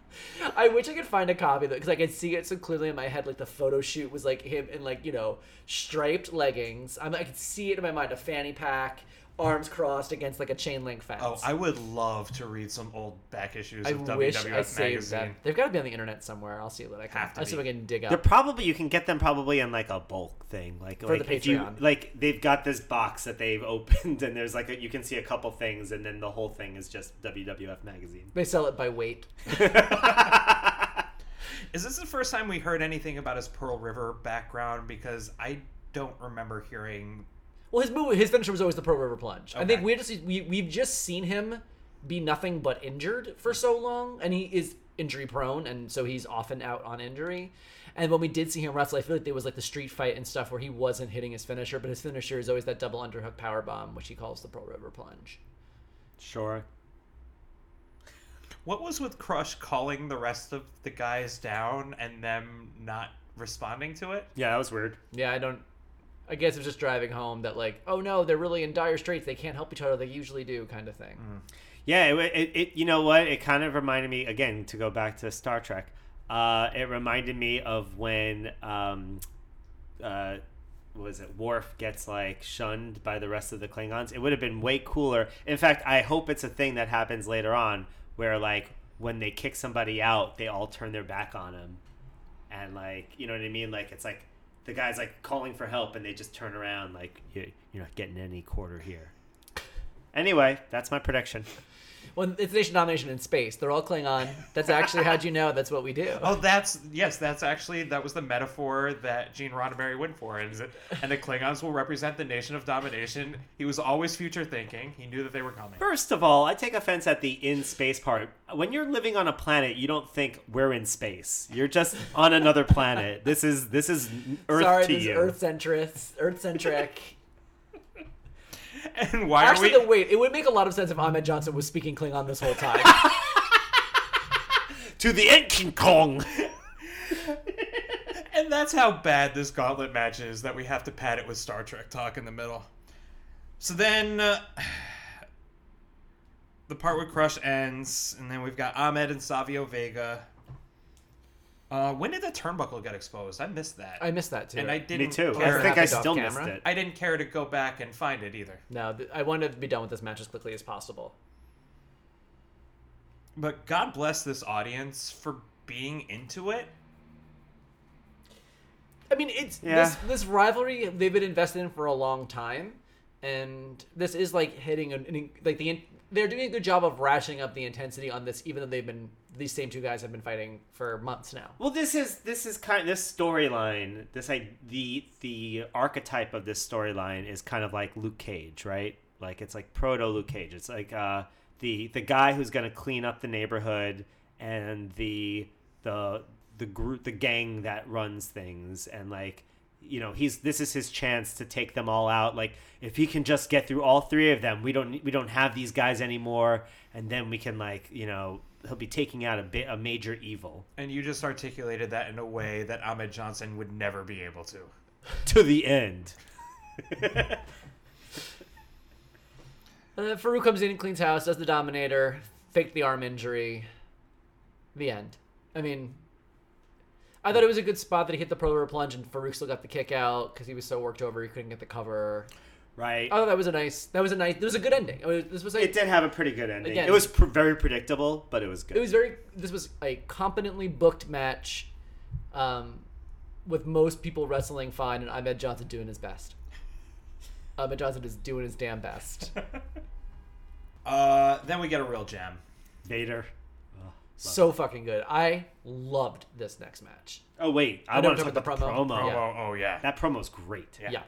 I wish I could find a copy of it because I could see it so clearly in my head. Like the photo shoot was like him in like you know striped leggings. I'm, I could see it in my mind, a fanny pack, arms crossed against like a chain link fence. oh, I would love to read some old back issues I of wish WWF I saved magazine. them. They've got to be on the internet somewhere. I'll see what I can. Have to I'll see if be. I can dig up. They're probably you can get them probably in like a bulk thing, like For like the if you Patreon. like they've got this box that they've opened, and there's like a, you can see a couple things, and then the whole thing is just WWF magazine. They sell it by weight. Is this the first time we heard anything about his Pearl River background? Because I don't remember hearing. Well, his move, his finisher was always the Pearl River Plunge. I think we just we we've just seen him be nothing but injured for so long, and he is injury prone, and so he's often out on injury. And when we did see him wrestle, I feel like there was like the street fight and stuff where he wasn't hitting his finisher, but his finisher is always that double underhook power bomb, which he calls the Pearl River Plunge. Sure. What was with Crush calling the rest of the guys down and them not responding to it? Yeah, that was weird. Yeah, I don't. I guess it was just driving home that like, oh no, they're really in dire straits. They can't help each other. They usually do, kind of thing. Yeah, it, it, it you know what? It kind of reminded me again to go back to Star Trek. Uh, it reminded me of when um, uh, was it Worf gets like shunned by the rest of the Klingons. It would have been way cooler. In fact, I hope it's a thing that happens later on where like when they kick somebody out, they all turn their back on him, and like you know what I mean? Like it's like the guy's like calling for help, and they just turn around like "You- you're not getting any quarter here. Anyway, that's my prediction. Well, it's nation domination in space. They're all Klingon. That's actually how'd you know? That's what we do. Oh, that's yes. That's actually that was the metaphor that Gene Roddenberry went for, and, it- and the Klingons will represent the nation of domination. He was always future thinking. He knew that they were coming. First of all, I take offense at the in space part. When you're living on a planet, you don't think we're in space. You're just on another planet. This is this is Earth Sorry, to this you. is Earth centric. Earth centric. And why Actually, are we? no, wait. It would make a lot of sense if Ahmed Johnson was speaking Klingon this whole time. to the King Kong. And that's how bad this gauntlet match is that we have to pad it with Star Trek talk in the middle. So then uh, the part with Crush ends, and then we've got Ahmed and Savio Vega. Uh, when did the turnbuckle get exposed? I missed that. I missed that too. and I Me didn't too. care. I think I happened off still missed camera. it. I didn't care to go back and find it either. no, th- I wanted to be done with this match as quickly as possible. But God bless this audience for being into it. I mean, it's Yeah. this this rivalry they've been invested in for a long time, and this is like hitting an, an like the they're doing a good job of ratcheting up the intensity on this, even though they've been these same two guys have been fighting for months now. Well, this is this is kind this storyline. This like the the archetype of this storyline is kind of like Luke Cage, right? Like it's like proto Luke Cage. It's like uh, the the guy who's gonna clean up the neighborhood and the the the group the gang that runs things and like you know he's this is his chance to take them all out like if he can just get through all three of them we don't we don't have these guys anymore and then we can like you know he'll be taking out a bit a major evil And you just articulated that in a way that Ahmed Johnson would never be able to. to the end. Uh, Faarooq comes in and cleans house, does the Dominator, fake the arm injury. The end. I mean, I thought it was a good spot that he hit the Pearl River plunge and Faarooq still got the kick out because he was so worked over he couldn't get the cover. Right. I thought that was a nice. That was a nice. It was a good ending. I mean, this was like it did have a pretty good ending. Again- it was pr- very predictable, but it was good. it was very this was a competently booked match um, with most people wrestling fine and Ahmed Johnson doing his best. Ahmed Johnson is doing his damn best. Uh, then we get a real gem. Vader. So fucking good. I loved this next match. Oh wait, I, I know want to talk talking about the promo. promo. Yeah. Oh, oh yeah. That promo's great. Yeah.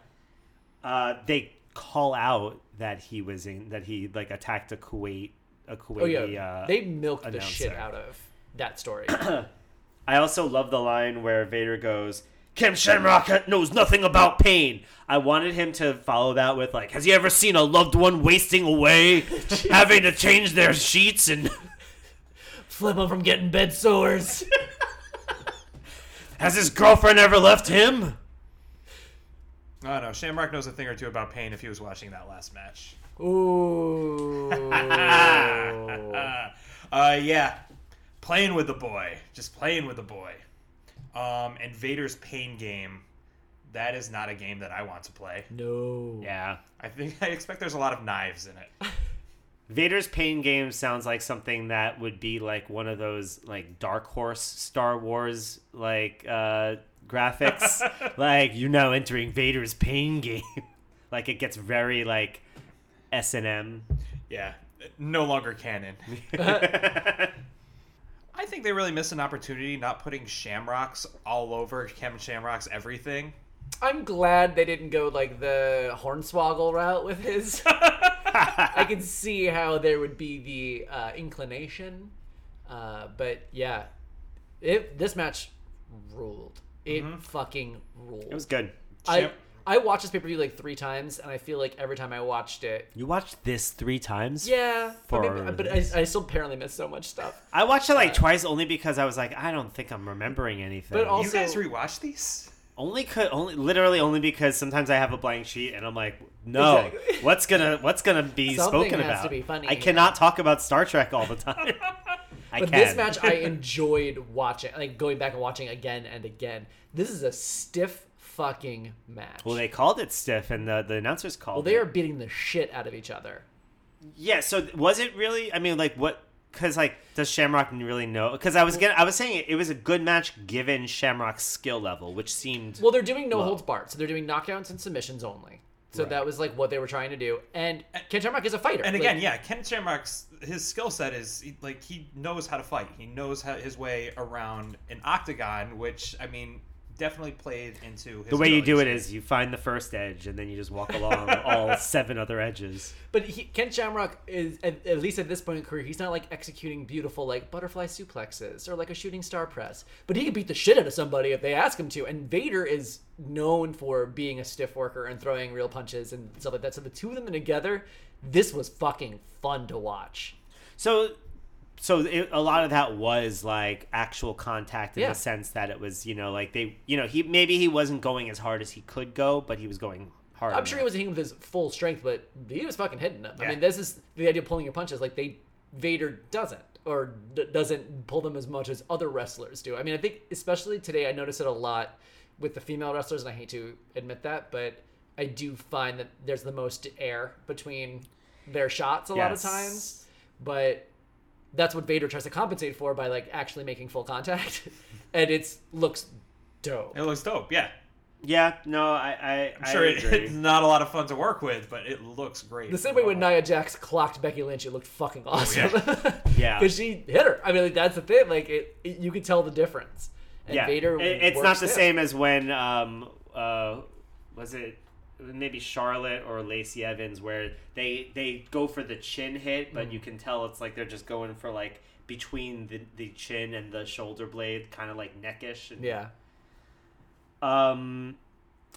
Uh, they call out that he was in that he like attacked a Kuwait a Kuwaiti. Oh yeah. uh, they milked the shit out of that story. I also love the line where Vader goes, Ken Shamrock knows nothing about pain. I wanted him to follow that with like, has he ever seen a loved one wasting away, having to change their sheets and Flip him from getting bed sores. has his girlfriend ever left him? I don't know. Shamrock knows a thing or two about pain if he was watching that last match. Ooh. Uh, uh, yeah, playing with the boy, just playing with the boy. Um, and Vader's pain game, that is not a game that I want to play. no. Yeah. I think I expect there's a lot of knives in it. Vader's pain game sounds like something that would be like one of those like Dark Horse Star Wars like uh graphics. like you're now entering Vader's pain game. like it gets very like S and M. Yeah, no longer canon. I think they really missed an opportunity not putting Shamrocks all over Kevin Shamrock's everything. I'm glad they didn't go like the Hornswoggle route with his. I can see how there would be the uh, inclination, uh, but yeah, it this match ruled. It fucking ruled. It was good. I Champ- I watched this pay per view like three times, and I feel like every time I watched it, You watched this three times? yeah, but, maybe- but I, I still apparently missed so much stuff. I watched it like twice only because I was like, I don't think I'm remembering anything. But also- you guys rewatch these? Only could only literally only because sometimes I have a blank sheet and I'm like, no, Exactly. what's gonna what's gonna be Something spoken about? be funny I here. cannot talk about Star Trek all the time. I But can. this match I enjoyed watching, like going back and watching again and again. This is a stiff fucking match. well, they called it stiff, and the the announcers called. Well, they it. are beating the shit out of each other. Yeah. So was it really? I mean, like what? Because like does Shamrock really know? Because I was getting, I was saying it, it was a good match given Shamrock's skill level, which seemed Well, they're doing no Low. holds barred, so they're doing knockouts and submissions only. So that was like what they were trying to do. And Ken Shamrock is a fighter. And Like, again, yeah, Ken Shamrock's his skill set is like he knows how to fight. He knows how, his way around an octagon, which I mean definitely played into his the way you do it is you find the first edge and then you just walk along all seven other edges. But he, Ken Shamrock is at, at least at this point in career, he's not like executing beautiful like butterfly suplexes or like a shooting star press. But he can beat the shit out of somebody if they ask him to. And Vader is known for being a stiff worker and throwing real punches and stuff like that. So the two of them together, this was fucking fun to watch. So, so it, a lot of that was like actual contact in Yeah. the sense that it was, you know, like they, you know, he maybe he wasn't going as hard as he could go, but he was going hard. I'm sure he wasn't hitting with his full strength, but he was fucking hitting them. I mean, this is the idea of pulling your punches. Like they, Vader doesn't, or d- doesn't pull them as much as other wrestlers do. I mean, I think especially today, I notice it a lot with the female wrestlers, and I hate to admit that, but I do find that there's the most air between their shots a lot of times. But that's what Vader tries to compensate for by like actually making full contact, and it's looks dope. It looks dope. Yeah, Yeah, no, I, I, I'm sure I it, it's not a lot of fun to work with, but it looks great. The same way when Nia Jax clocked Becky Lynch, it looked fucking awesome. Yeah. because she hit her. I mean, like, that's the thing. Like, it, it- you could tell the difference. And yeah, Vader. It- it's not the too. same as when, um, uh, was it maybe Charlotte or Lacey Evans, where they they go for the chin hit, Mm. but you can tell it's like they're just going for like between the, the chin and the shoulder blade, kind of like neckish. And, Yeah. Um,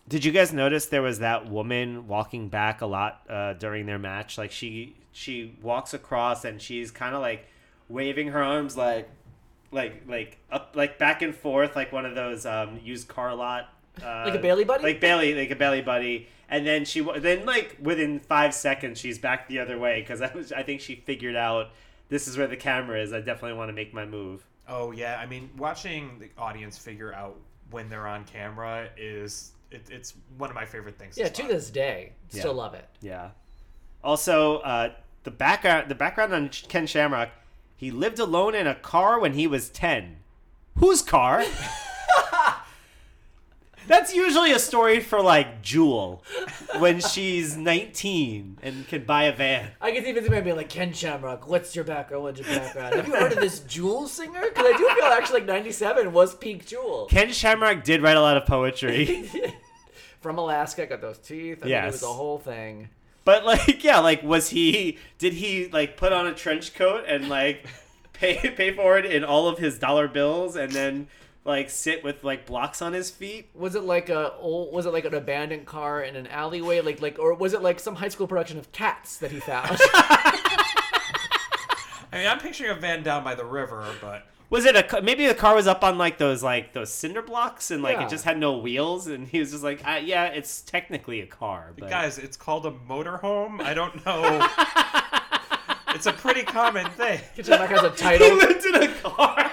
did you guys notice there was that woman walking back a lot uh, during their match? Like she she walks across and she's kind of like waving her arms like like like up like back and forth like one of those um, used car lot. Uh, Like a Bailey buddy? like Bailey, like a Bailey buddy, and then she wa- then like within five seconds she's back the other way because I was I think she figured out this is where the camera is. I definitely want to make my move. Oh yeah, I mean, watching the audience figure out when they're on camera is it, it's one of my favorite things. Yeah, to spot. this day, still Yeah. love it. Yeah. Also, uh, the background the background on Ken Shamrock, he lived alone in a car when he was ten. Whose car? That's usually a story for like Jewel when she's 19 and can buy a van. I can see Vince McMahon being like, Ken Shamrock, what's your background? What's your background? Have you heard of this Jewel singer? Because I do feel actually like 97 was peak Jewel. Ken Shamrock did write a lot of poetry. From Alaska, got those teeth. I mean, it was a whole thing. But like, yeah, like, was he? Did he like put on a trench coat and like pay pay for it in all of his dollar bills, and then like sit with like blocks on his feet? Was it like a old? Was it like an abandoned car in an alleyway? Like like, or was it like some high school production of Cats that he found? I mean, I'm picturing a van down by the river, but Was it a maybe the car was up on like those like those cinder blocks and like Yeah. it just had no wheels, and he was just like, uh, yeah, it's technically a car, but guys, it's called a motorhome. I don't know. it's a pretty common thing. Ken Shamrock has a he title. lived in a car.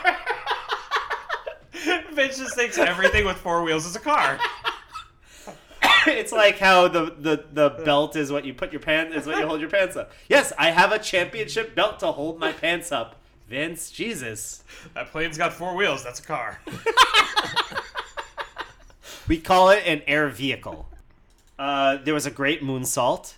Vince just thinks everything with four wheels is a car. it's like how the, the, the belt is what you put your pants is what you hold your pants up. Yes, I have a championship belt to hold my pants up. Vince, Jesus. That plane's got four wheels. That's a car. We call it an air vehicle. Uh, there was a great moonsault.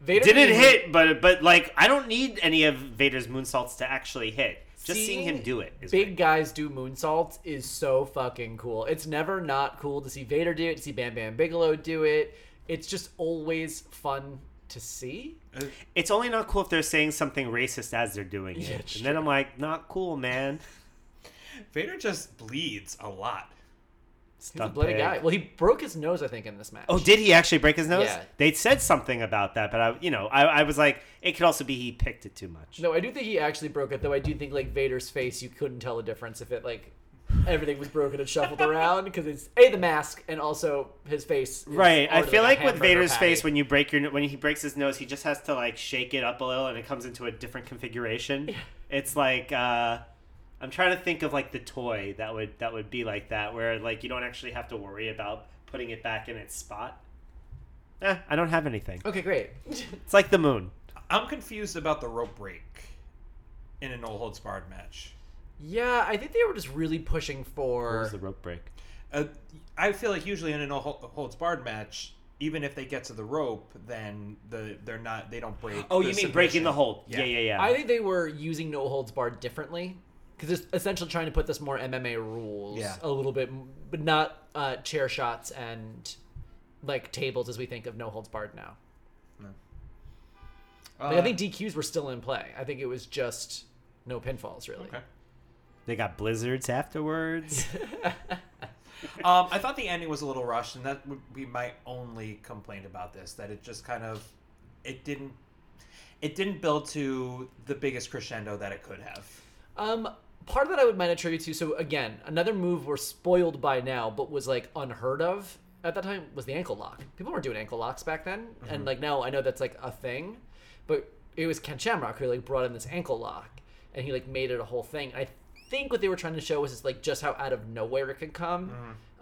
Vader Didn't being- hit, but but like I don't need any of Vader's moonsaults to actually hit. Just seeing him do it is big great. guys do moonsaults is so fucking cool. It's never not cool to see Vader do it, to see Bam Bam Bigelow do it. It's just always fun to see. Uh, it's only not cool if they're saying something racist as they're doing it, Yeah, and then I'm like, not cool, man. Vader just bleeds a lot. He's a bloody pig. guy. Well, he broke his nose, I think, in this match. Oh, did he actually break his nose? Yeah. They said something about that, but I, you know, I, I was like, it could also be he picked it too much. No, I do think he actually broke it, though. I do think like Vader's face, you couldn't tell the difference if it like everything was broken and shuffled around because it's a the mask and also his face. Right. I feel like with Vader's patty. face, when you break your when he breaks his nose, he just has to like shake it up a little, and it comes into a different configuration. It's like uh, I'm trying to think of like the toy that would that would be like that, where like you don't actually have to worry about putting it back in its spot. Eh, I don't have anything. Okay, great. It's like the moon. I'm confused about the rope break. in a no holds barred match. Yeah, I think they were just really pushing What for. was the rope break? Uh, I feel like usually in a no hol- holds barred match, even if they get to the rope, then the they're not they don't break. Oh, you mean breaking the submission. hold? Yeah, yeah, yeah. I think they were using no holds barred differently because it's essentially trying to put this more MMA rules Yeah. a little bit, but not uh, chair shots and like tables as we think of no holds barred now. Like, I Uh, think DQs were still in play. I think it was just no pinfalls really. Okay. they got blizzards afterwards. Um, I thought the ending was a little rushed, and that would be my only complaint about this. That it just kind of, it didn't, it didn't build to the biggest crescendo that it could have. Um, part of that I would might attribute to. So again, another move we're spoiled by now, but was like unheard of at that time was the ankle lock. People weren't doing ankle locks back then, and like now I know that's like a thing, but it was Ken Shamrock who like brought in this ankle lock, and he like made it a whole thing. I think what they were trying to show was just like just how out of nowhere it could come.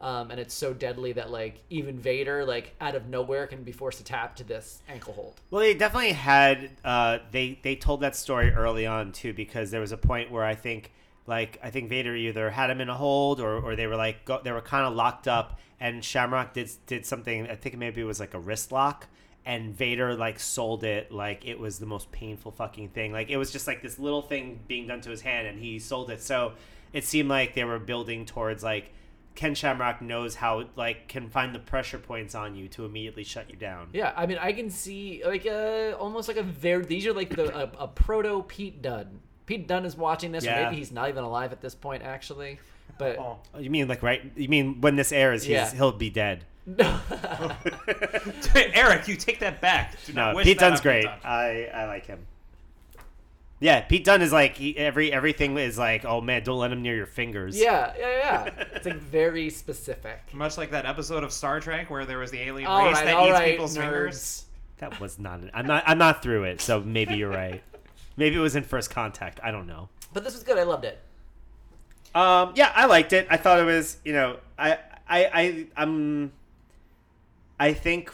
Um, and it's so deadly that like even Vader like out of nowhere can be forced to tap to this ankle hold. Well, they definitely had. Uh, they they told that story early on too, because there was a point where I think, like, I think Vader either had him in a hold, or, or they were like go, they were kind of locked up, and Shamrock did did something. I think maybe it was like a wrist lock, and Vader like sold it like it was the most painful fucking thing. Like it was just like this little thing being done to his hand, and he sold it. So it seemed like they were building towards like. Ken Shamrock knows how like can find the pressure points on you to immediately shut you down. Yeah, I mean, I can see like uh, almost like a very. These are like the a, a proto Pete Dunne. Pete Dunne is watching this, or Yeah. maybe he's not even alive at this point, actually. But Oh. You mean like right? You mean when this airs, he's, Yeah. he'll be dead. No. Eric, you take that back. Do No, Pete Dunn's Dunne's on great. I I like him. Yeah, Pete Dunne is like he, every everything is like, oh man, don't let him near your fingers. yeah, yeah, yeah. It's like very specific. Much like that episode of Star Trek where there was the alien All race right, that eats right, people's nerds. fingers. that was not. An, I'm not. I'm not through it. So maybe you're right. Maybe it was in First Contact. I don't know. But this was good. I loved it. Um, yeah, I liked it. I thought it was, you know, I, I, I, I'm, I think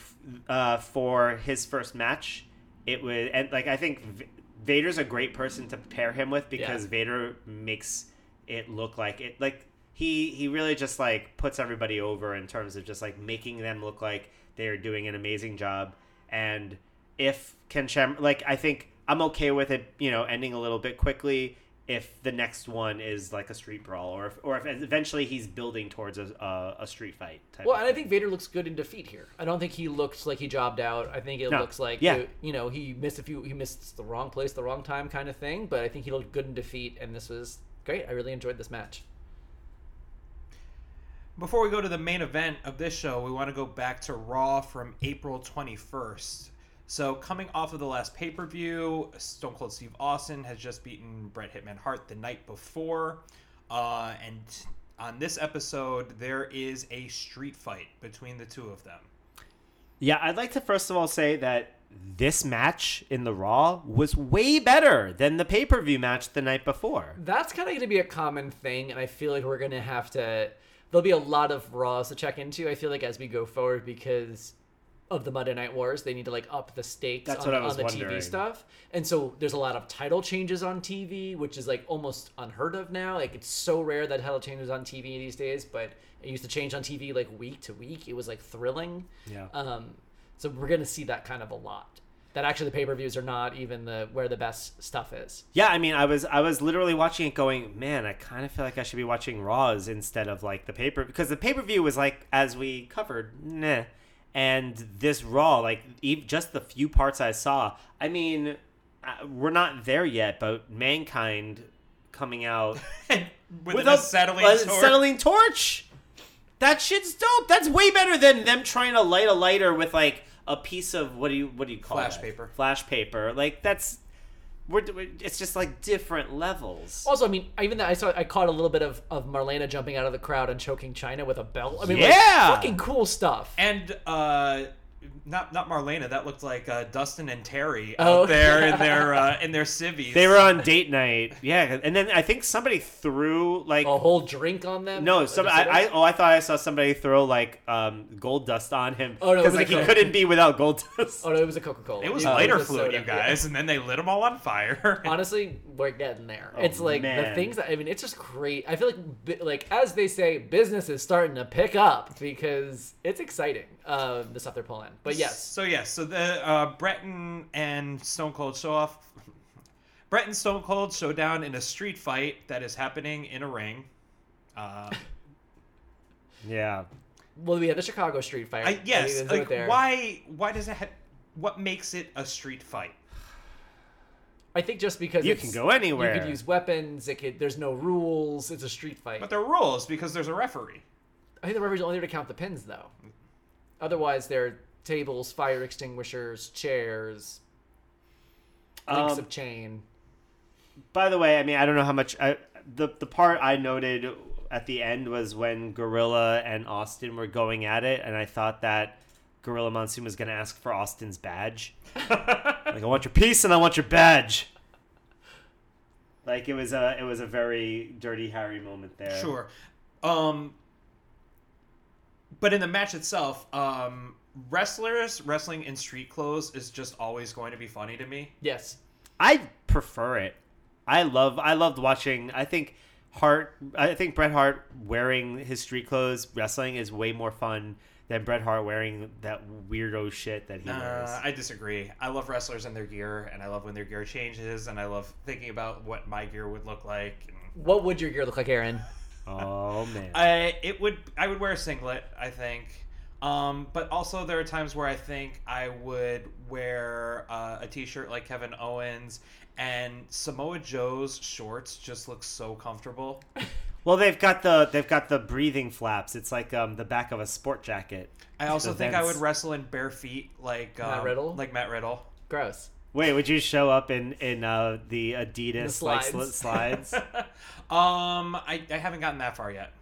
uh, for his first match, it would, and like I think V- Vader's a great person to pair him with because Yeah. Vader makes it look like it, like he he really just like puts everybody over in terms of just like making them look like they are doing an amazing job. And if Ken Sham, like I think I'm okay with it, you know, ending a little bit quickly if the next one is like a street brawl or if, or if eventually he's building towards a, a, a street fight type Well, of and I think Vader looks good in defeat here. I don't think he looks like he jobbed out. I think it No. looks like Yeah. it- you know he missed a few, he missed the wrong place, the wrong time, kind of thing. But I think he looked good in defeat, and this was great. I really enjoyed this match. Before we go to the main event of this show, we want to go back to Raw from April 21st. So, coming off of the last pay per view, Stone Cold Steve Austin has just beaten Bret Hitman Hart the night before. Uh, and on this episode, there is a street fight between the two of them. Yeah, I'd like to first of all say that this match in the Raw was way better than the pay per view match the night before. That's kind of going to be a common thing, and I feel like we're going to have to. There'll be a lot of Raws to check into. I feel like as we go forward because of the Monday Night Wars, they need to like up the stakes That's on, what I was on the wondering. TV stuff. And so there's a lot of title changes on TV, which is like almost unheard of now. Like it's so rare that title changes on TV these days, but it used to change on TV like week to week. It was like thrilling. Yeah. Um, so we're gonna see that kind of a lot. That actually the pay per views are not even the where the best stuff is. Yeah, I mean, I was I was literally watching it, going, man, I kind of feel like I should be watching Raws instead of like the paper because the pay per view was like as we covered, nah, and this Raw, like just the few parts I saw, I mean, uh, we're not there yet, but Mankind coming out With, with an acetylene a- sword. acetylene torch. That shit's dope. That's way better than them trying to light a lighter with like a piece of what do you what do you call it? Flash paper. Flash paper. Like that's we're it's just like different levels. Also, I mean, even that I saw, I caught a little bit of of Marlena jumping out of the crowd and choking Chyna with a belt. I mean, like, Yeah! fucking cool stuff. And uh, not not Marlena. That looked like uh, Dustin and Terry out Oh, there yeah. in their uh, in their civvies. They were on date night, yeah, and then I think somebody threw like a whole drink on them. no, some a I, soda? I oh I thought I saw somebody throw like um gold dust on him Oh, no, it was like a he Coke. couldn't be without gold dust. Oh no, it was a Coca Cola. It was lighter fluid, you Yeah. guys, and then they lit them all on fire. Honestly, we're getting there. Oh, it's like the things that I mean, it's just great. I feel like like as they say, business is starting to pick up because it's exciting. Uh, the stuff they're pulling. But yes, So yes, so the uh, Breton and Stone Cold show off. Bret and Stone Cold showdown in a street fight that is happening in a ring. Uh, Yeah. well, we had the Chicago Street Fight. I, yes, We can like there. why? Why does it? Ha- what makes it a street fight? I think just because You it's- can go anywhere. You could use weapons. It could. There's no rules. It's a street fight. But there are rules because there's a referee. I think the referee's only there to count the pins, though. Otherwise, there are tables, fire extinguishers, chairs, links Um, of chain. By the way, I mean I don't know how much I, the the part I noted at the end was when Gorilla and Austin were going at it, and I thought that Gorilla Monsoon was going to ask for Austin's badge. like I want your piece and I want your badge. Like it was a it was a very dirty Harry moment there. Sure. Um, but in the match itself, um, wrestlers wrestling in street clothes is just always going to be funny to me. Yes. I prefer it. I love I loved watching. I think Hart. I think Bret Hart wearing his street clothes wrestling is way more fun than Bret Hart wearing that weirdo shit that he wears. Uh, I disagree. I love wrestlers and their gear, and I love when their gear changes, and I love thinking about what my gear would look like. What would your gear look like, Aaron? oh man. I it would I would wear a singlet, I think. Um, but also there are times where I think I would wear uh, a t-shirt like Kevin Owens and Samoa Joe's shorts just look so comfortable. well, they've got the they've got the breathing flaps. It's like um, the back of a sport jacket. I also think I would wrestle in bare feet like Matt um, Riddle? like Matt Riddle. Gross. Wait, would you show up in in uh, the Adidas The like slides. sli- slides? Um, I, I haven't gotten that far yet.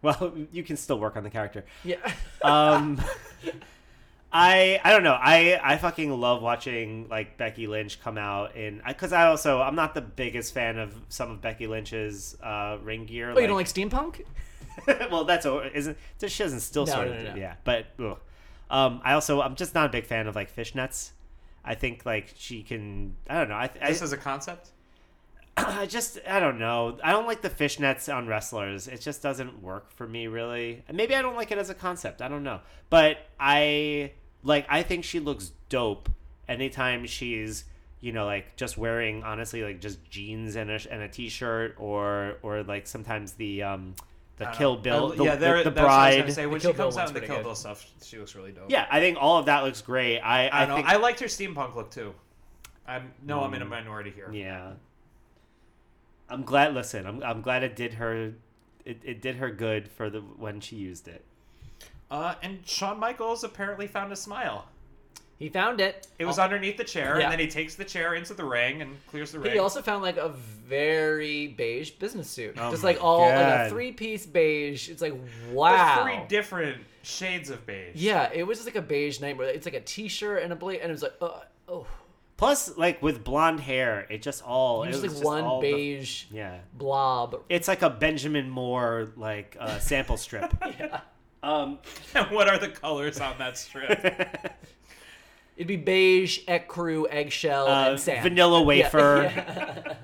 well, you can still work on the character. Yeah. um i i don't know i i fucking love watching like becky lynch come out in because I, also i'm not the biggest fan of some of becky lynch's uh ring gear oh, you don't like steampunk? well that's a isn't she doesn't still No, sort no, of no, no. yeah but ugh. um i also i'm just not a big fan of like fishnets i think like she can i don't know i, I This is a concept. I just I don't know. I don't like the fishnets on wrestlers. It just doesn't work for me really. Maybe I don't like it as a concept. I don't know. But I like I think she looks dope anytime she's you know like just wearing honestly like just jeans and a and a t-shirt or or like sometimes the um the I Kill. Bill I- the, yeah, the, the that's what I was bride. say when Kill she Bill comes out in the Kill good. Bill stuff, she looks really dope. Yeah, I think all of that looks great. I I I, don't know. think I liked her steampunk look too. I'm no, I'm in a Mm. minority here. Yeah. I'm glad. Listen, I'm I'm glad it did her. It, it did her good for the when she used it. Uh, and Shawn Michaels apparently found a smile. He found it. It was Oh. underneath the chair, Yeah. and then he takes the chair into the ring and clears the ring. He also found like a very beige business suit, Oh just like all like a three-piece beige. It's like But wow. three different shades of beige. yeah, it was just like a beige nightmare. It's like a t-shirt and a blade, and it was like, uh, oh, Plus, like with blonde hair, it just all it it was was like just one all the- beige yeah, blob. it's like a Benjamin Moore like uh, sample strip. Um, And what are the colors on that strip? It'd be beige, ecru, eggshell, uh, and sand. vanilla wafer. yeah.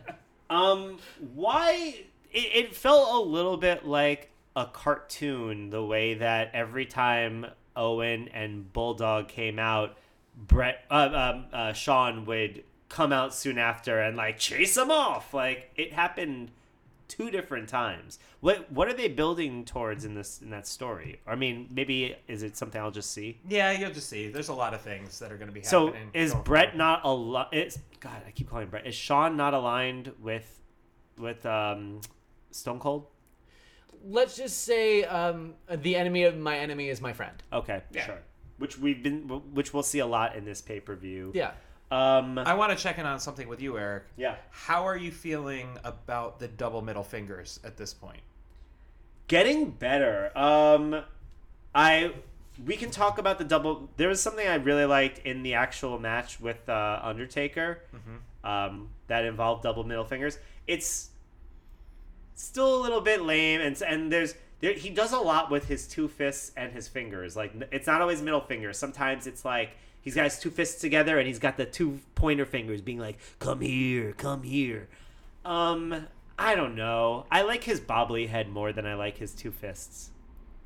Um, why it, it felt a little bit like a cartoon the way that every time Owen and Bulldog came out, Bret, uh, um, uh, Shawn would come out soon after and like chase them off. Like it happened two different times. What what are they building towards in this in that story? I mean, maybe is it something I'll just see? yeah, you'll just see. There's a lot of things that are going to be So happening. is Bret forward. not aligned? Is God? I keep calling Bret. Is Shawn not aligned with with um, Stone Cold? Let's just say um, the enemy of my enemy is my friend. Okay, Yeah. sure. Which we've been, which we'll see a lot in this pay per view. Yeah. Um. I want to check in on something with you, Eric. yeah. How are you feeling about the double middle fingers at this point? Getting better. Um. I. We can talk about the double. There was something I really liked in the actual match with uh, Undertaker. Um, that involved double middle fingers. It's still a little bit lame, and and there's there, he does a lot with his two fists and his fingers. Like it's not always middle fingers. Sometimes it's like he's got his two fists together and he's got the two pointer fingers being like, "Come here, come here." Um, I don't know. I like his bobbly head more than I like his two fists.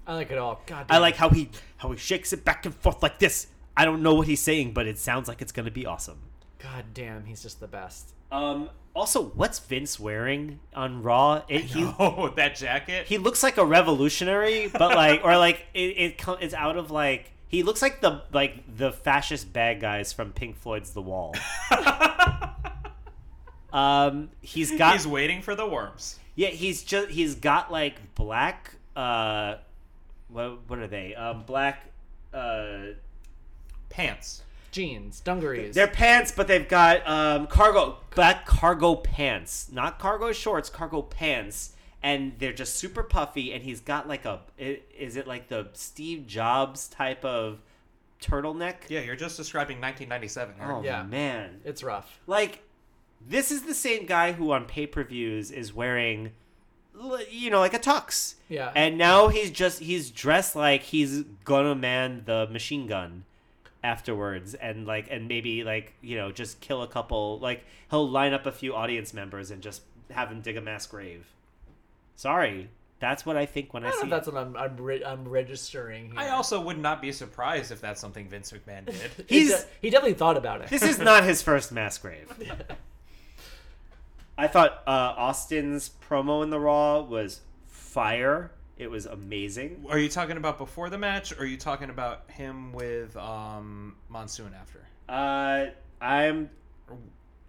I like it all. God, Damn. I like how he how he shakes it back and forth like this. I don't know what he's saying, but it sounds like it's gonna be awesome. God damn, he's just the best. Um. Also, what's Vince wearing on Raw? It, he Oh, that jacket. he looks like a revolutionary, but like or like it, it it's out of like he looks like the like the fascist bad guys from Pink Floyd's The Wall. um, he's got He's waiting for the worms. yeah, he's just he's got like black uh, what what are they? Um, black uh. Pants. Jeans, dungarees. They're pants, but they've got um, cargo black cargo pants, not cargo shorts, cargo pants, and they're just super puffy. And he's got like a is it like the Steve Jobs type of turtleneck? Yeah, you're just describing 1997. Aaron. Oh Yeah. man, it's rough. like this is the same guy who on pay per views is wearing, you know, like a tux. Yeah. And now he's just he's dressed like he's gonna man the machine gun afterwards and like and maybe like you know just kill a couple like he'll line up a few audience members and just have him dig a mass grave sorry that's what i think when i, I don't see know if that's what I'm I'm, re- I'm registering. Here. I also would not be surprised if that's something Vince McMahon did. He he's- de- he definitely thought about it. this is not his first mass grave i thought uh austin's promo in the raw was fire it was amazing Are you talking about before the match, or are you talking about him with um, Monsoon after? Uh, I'm.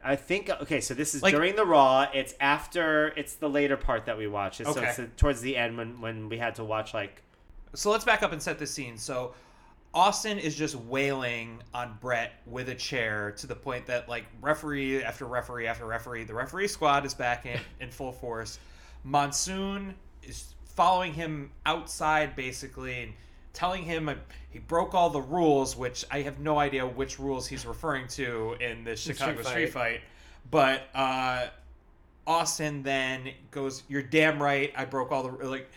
I think okay. So this is Like- during the Raw. It's after. It's the later part that we watch. It's, So it's towards the end when when we had to watch like. So let's back up and set the scene. So Austin is just wailing on Bret with a chair to the point that like referee after referee after referee, the referee squad is back in in full force. Monsoon is following him outside basically and telling him he broke all the rules, which I have no idea which rules he's referring to in this Chicago Street Street Fight. But uh, Austin then goes, "You're damn right. I broke all the like."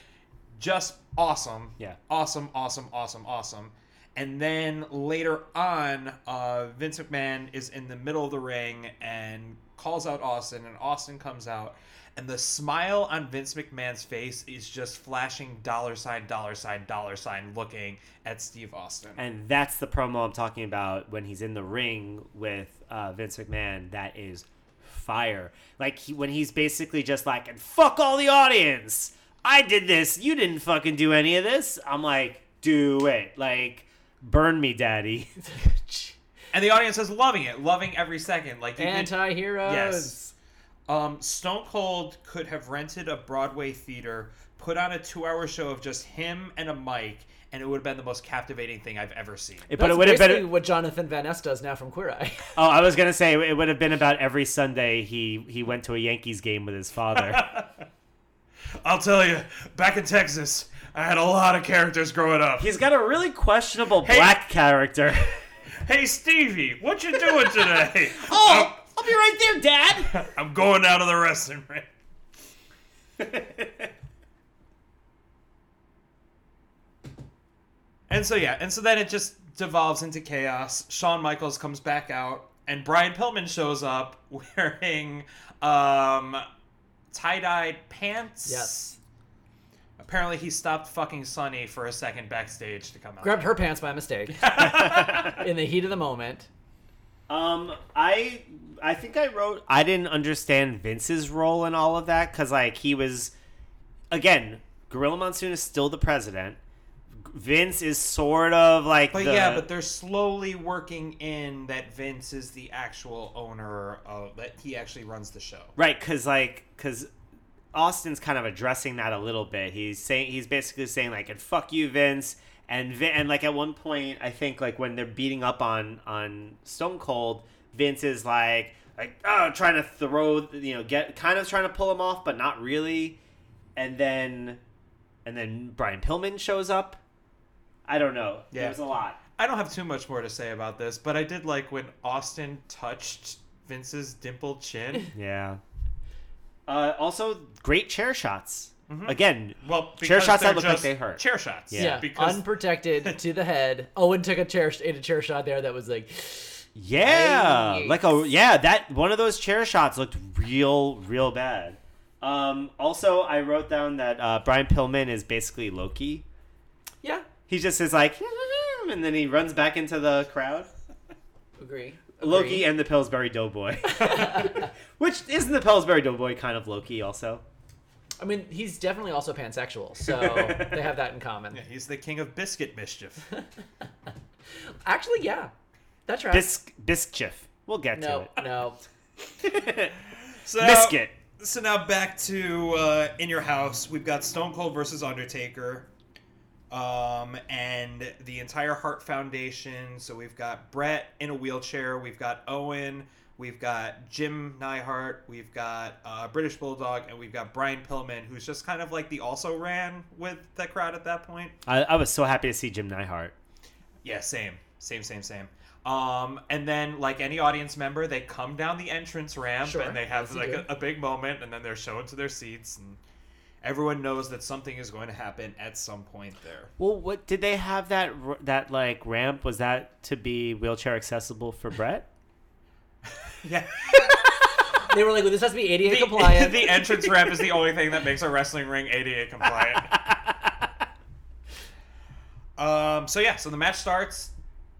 Just awesome. Yeah. Awesome. Awesome. Awesome. Awesome. And then later on, uh, Vince McMahon is in the middle of the ring and calls out Austin, and Austin comes out, and the smile on Vince McMahon's face is just flashing dollar sign, dollar sign, dollar sign, looking at Steve Austin. And that's the promo I'm talking about when he's in the ring with uh, Vince McMahon. That is fire. Like he, when he's basically just like, and fuck all the audience. I did this. You didn't fucking do any of this. I'm like, do it. Like, burn me, daddy. And the audience is loving it, loving every second. Like you Anti-heroes. Yes. Um, Stone Cold could have rented a Broadway theater, put on a two-hour show of just him and a mic, and it would have been the most captivating thing I've ever seen. but it would have been. what Jonathan Van Ness does now from Queer Eye. Oh, I was gonna say it would have been about every Sunday he he went to a Yankees game with his father. I'll tell you, back in Texas, I had a lot of characters growing up. He's got a really questionable Hey. black character. Hey Stevie, what you doing today? Oh, I'll be right there, Dad. I'm going down to the wrestling ring. and so yeah, and so then it just devolves into chaos. Shawn Michaels comes back out, and Brian Pillman shows up wearing um, tie-dyed pants. Yes. Apparently, he stopped fucking Sunny for a second backstage to come out. Grabbed her pants by mistake. in the heat of the moment. Um, I I think I wrote I didn't understand Vince's role in all of that because like he was again Gorilla Monsoon is still the president. Vince is sort of like But the, yeah, but they're slowly working in that Vince is the actual owner of that. He actually runs the show. right because like because Austin's kind of addressing that a little bit. He's saying he's basically saying like and fuck you Vince and Vin, and like at one point I think like when they're beating up on on Stone Cold, Vince is like like oh trying to throw you know get kind of trying to pull him off but not really, and then and then Brian Pillman shows up. I don't know. Yeah. There's a lot. I don't have too much more to say about this, but I did like when Austin touched Vince's dimpled chin. Yeah. Uh, also, great chair shots. Again, Well, chair shots that they're look like they hurt. Chair shots. Yeah. Yeah, because unprotected to the head. Owen took a chair ate a chair shot there that was like, Yeah, Yikes. like a yeah that one of those chair shots looked real real bad. Um, also, I wrote down that uh, Brian Pillman is basically Loki. Yeah, He just is like, and then he runs back into the crowd. agree. Loki Agree. and the Pillsbury Doughboy, which isn't the Pillsbury Doughboy kind of Loki also? I mean, he's definitely also pansexual, so they have that in common. Yeah, he's the king of biscuit mischief. Actually, yeah, that's right. Bisc Bischiff. We'll get no, no. to it. No, so Biscuit. So now back to uh, in your house. We've got Stone Cold versus Undertaker, um, and the entire Heart Foundation. So we've got Bret in a wheelchair. We've got Owen. We've got Jim Neidhart. We've got uh, British Bulldog, and we've got Brian Pillman, who's just kind of like the also ran with the crowd at that point. I, I was so happy to see Jim Neidhart. Yeah, same, same, same, same. Um, and then like any audience member, they come down the entrance ramp Sure, and they have as you like a, a big moment, and then they're shown to their seats, and everyone knows that something is going to happen at some point there. Well, what did they have that that like ramp? Was that to be wheelchair accessible for Bret? Yeah, They were like, well, this has to be ADA the, compliant. the entrance ramp is the only thing that makes a wrestling ring ADA compliant. um. So yeah, so the match starts.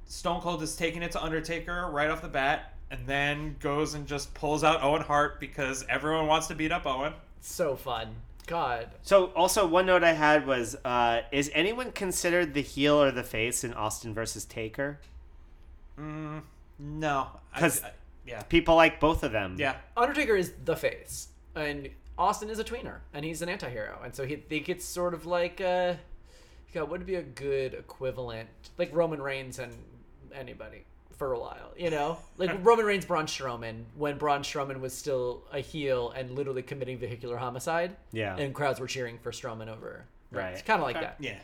Stone Cold is taking it to Undertaker right off the bat, and then goes and just pulls out Owen Hart because everyone wants to beat up Owen. so fun. God. So, also one note I had was: uh, Is anyone considered the heel or the face in Austin versus Taker? No, 'Cause- I- yeah, People like both of them. yeah. Undertaker is the face, and Austin is a tweener, and he's an anti-hero, and so he think it's sort of like, uh, God, would be a good equivalent, like Roman Reigns and anybody for a while, you know, like Roman Reigns, Braun Strowman, when Braun Strowman was still a heel and literally committing vehicular homicide, Yeah. and crowds were cheering for Strowman over. Right. It's kind of like that. Yeah.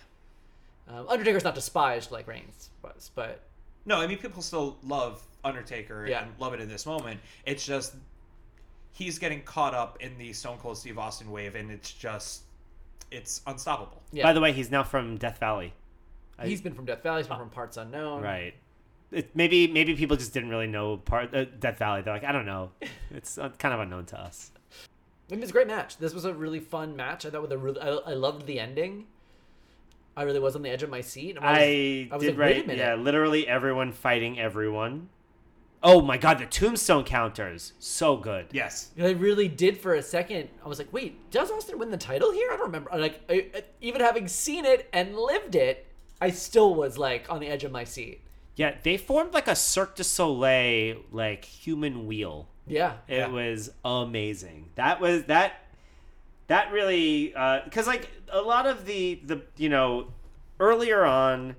Um, Undertaker's not despised like Reigns was, but No, I mean people still love Undertaker Yeah. and love it in this moment. It's just he's getting caught up in the Stone Cold Steve Austin wave, and it's just it's unstoppable. yeah. By the way, he's now from Death Valley. I- he's been from Death Valley, he's been from Parts Unknown. Right. It, maybe maybe people just didn't really know part uh, Death Valley. They're like, I don't know. It's uh, kind of unknown to us. It was a great match. This was a really fun match. I thought with a really, I, I loved the ending. I really was on the edge of my seat. I, was, I, I was did like, right. wait a minute. Yeah, literally everyone fighting everyone. Oh my god, the tombstone counters, so good. Yes. I really did for a second. I was like, wait, does Austin win the title here? I don't remember. Like, I, I- even having seen it and lived it, I still was like on the edge of my seat. Yeah, they formed like a Cirque du Soleil like human wheel. Yeah. It Yeah. was amazing. That was that. That really, uh, because like a lot of the the you know earlier on,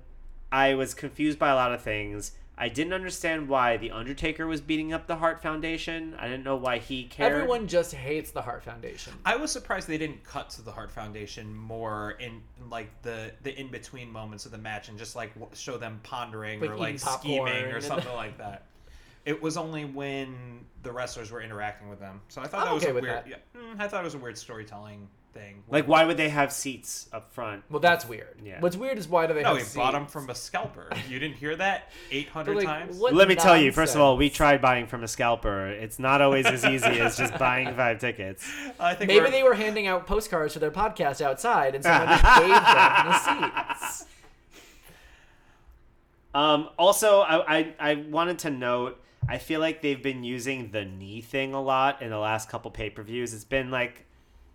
I was confused by a lot of things. I didn't understand why the Undertaker was beating up the Heart Foundation. I didn't know why he cared. Everyone just hates the Heart Foundation. I was surprised they didn't cut to the Heart Foundation more in like the the in between moments of the match and just like show them pondering Like or like scheming or something like that. It was only when the wrestlers were interacting with them, so I thought I'm that was okay a with weird. that. Yeah, mm, I thought it was a weird storytelling thing. like, why would they have seats up front? Well, that's weird. Yeah. What's weird is why do they No, have he bought them from a scalper. You didn't hear that eight hundred like, times. what Let me tell you, first of all, we tried buying from a scalper. It's not always as easy as just buying five tickets. I think Maybe we're- they were handing out postcards for their podcast outside, and someone just gave them the seats. Um, also, I, I I wanted to note. I feel like they've been using the knee thing a lot in the last couple pay per views. It's been like,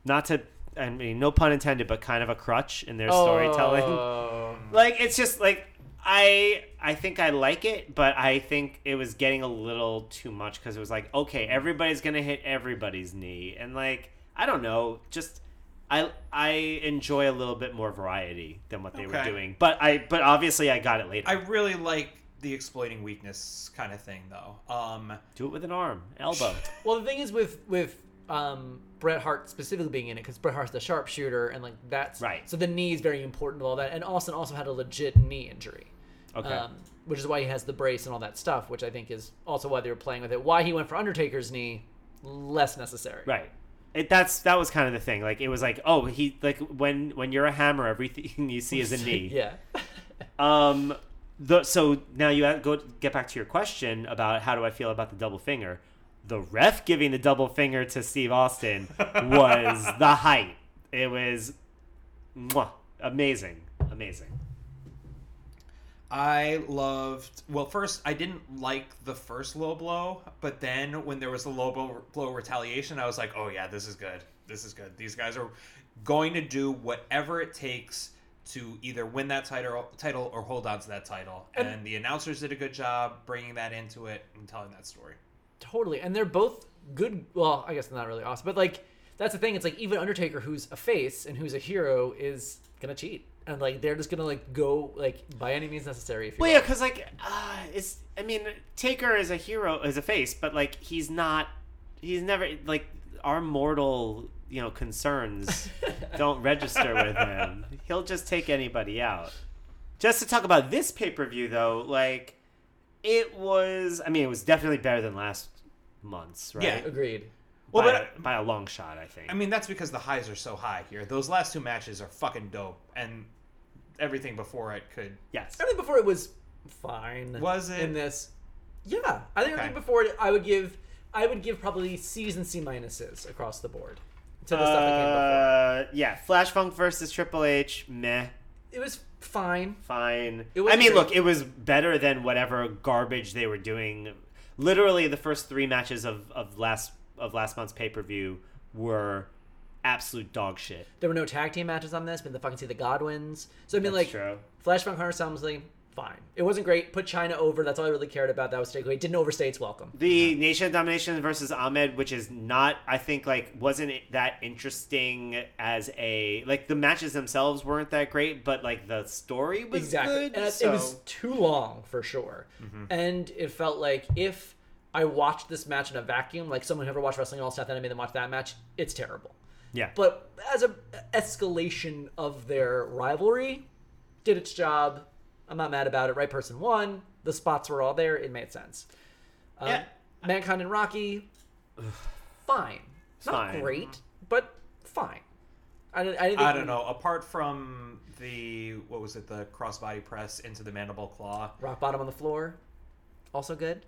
not to, I mean, no pun intended, but kind of a crutch in their storytelling. Oh. Like it's just like I I think I like it, but I think it was getting a little too much because it was like, okay, everybody's gonna hit everybody's knee, and like I don't know, just. I, I enjoy a little bit more variety than what they were doing, but I but obviously I got it later. I really like the exploiting weakness kind of thing, though. Um, Do it with an arm, elbow. Well, the thing is with with um, Bret Hart specifically being in it because Bret Hart's the sharpshooter, and like that's Right. So the knee is very important to all that, and Austin also had a legit knee injury. Okay. Um, which is why he has the brace and all that stuff, which I think is also why they were playing with it. Why he went for Undertaker's knee, less necessary. right. It, that's that was kind of the thing. Like it was like, oh, he like when when you're a hammer, everything you see is a knee. Yeah. Um, the so now you go get back to your question about how do I feel about the double finger. The ref giving the double finger to Steve Austin was the height. It was mwah, amazing, amazing. I loved. Well, first I didn't like the first low blow, but then when there was a low blow, blow retaliation, I was like, "Oh yeah, this is good. This is good. These guys are going to do whatever it takes to either win that title, title or hold on to that title." And, And- the announcers did a good job bringing that into it and telling that story. Totally. And they're both good. Well, I guess they're not really awesome, but like that's the thing. It's like even Undertaker, who's a face and who's a hero, is gonna cheat, and like they're just gonna like go like by any means necessary. If you Well, will. yeah, because like uh, it's. I mean, Taker is a hero, is a face, but like he's not. He's never like our mortal, you know, concerns don't register with him. He'll just take anybody out. Just to talk about this pay per view, though, like it was. I mean, it was definitely better than last month's, right? Yeah. Agreed. Well, by, but a, by a long shot, I think. I mean, that's because the highs are so high here. Those last two matches are fucking dope, and everything before it could. yes. I think before it was fine. Was it? in this? Yeah, I think Okay. everything before it, I would give, I would give probably C's and C minuses across the board to the stuff that came before. Uh, yeah, Flash Funk versus Triple H, meh. It was fine. fine. It I mean, great. look, it was better than whatever garbage they were doing. Literally, the first three matches of, of last of last month's pay per view were absolute dog shit. There were no tag team matches on this, but the fucking see the Godwins. So I mean, That's like true. Flash Funk Hunter Helmsley, fine. It wasn't great. Put Chyna over. That's all I really cared about. That was takeaway. Didn't overstay its welcome. The Nation of Domination versus Ahmed, which is not, I think, like wasn't that interesting as a like the matches themselves weren't that great, but like the story was exactly. good. so- it was too long for sure. Mm-hmm. And it felt like if I watched this match in a vacuum, like someone who ever watched wrestling all stuff and I made them watch that match, it's terrible. yeah. But as a escalation of their rivalry, did its job. I'm not mad about it. Right person won. The spots were all there. It made sense. Um, Yeah. Mankind and Rocky, fine. Not fine. great, but fine. I, didn't- I, didn't I don't know. Apart from the what was it, the crossbody press into the mandible claw. Rock bottom on the floor, also good.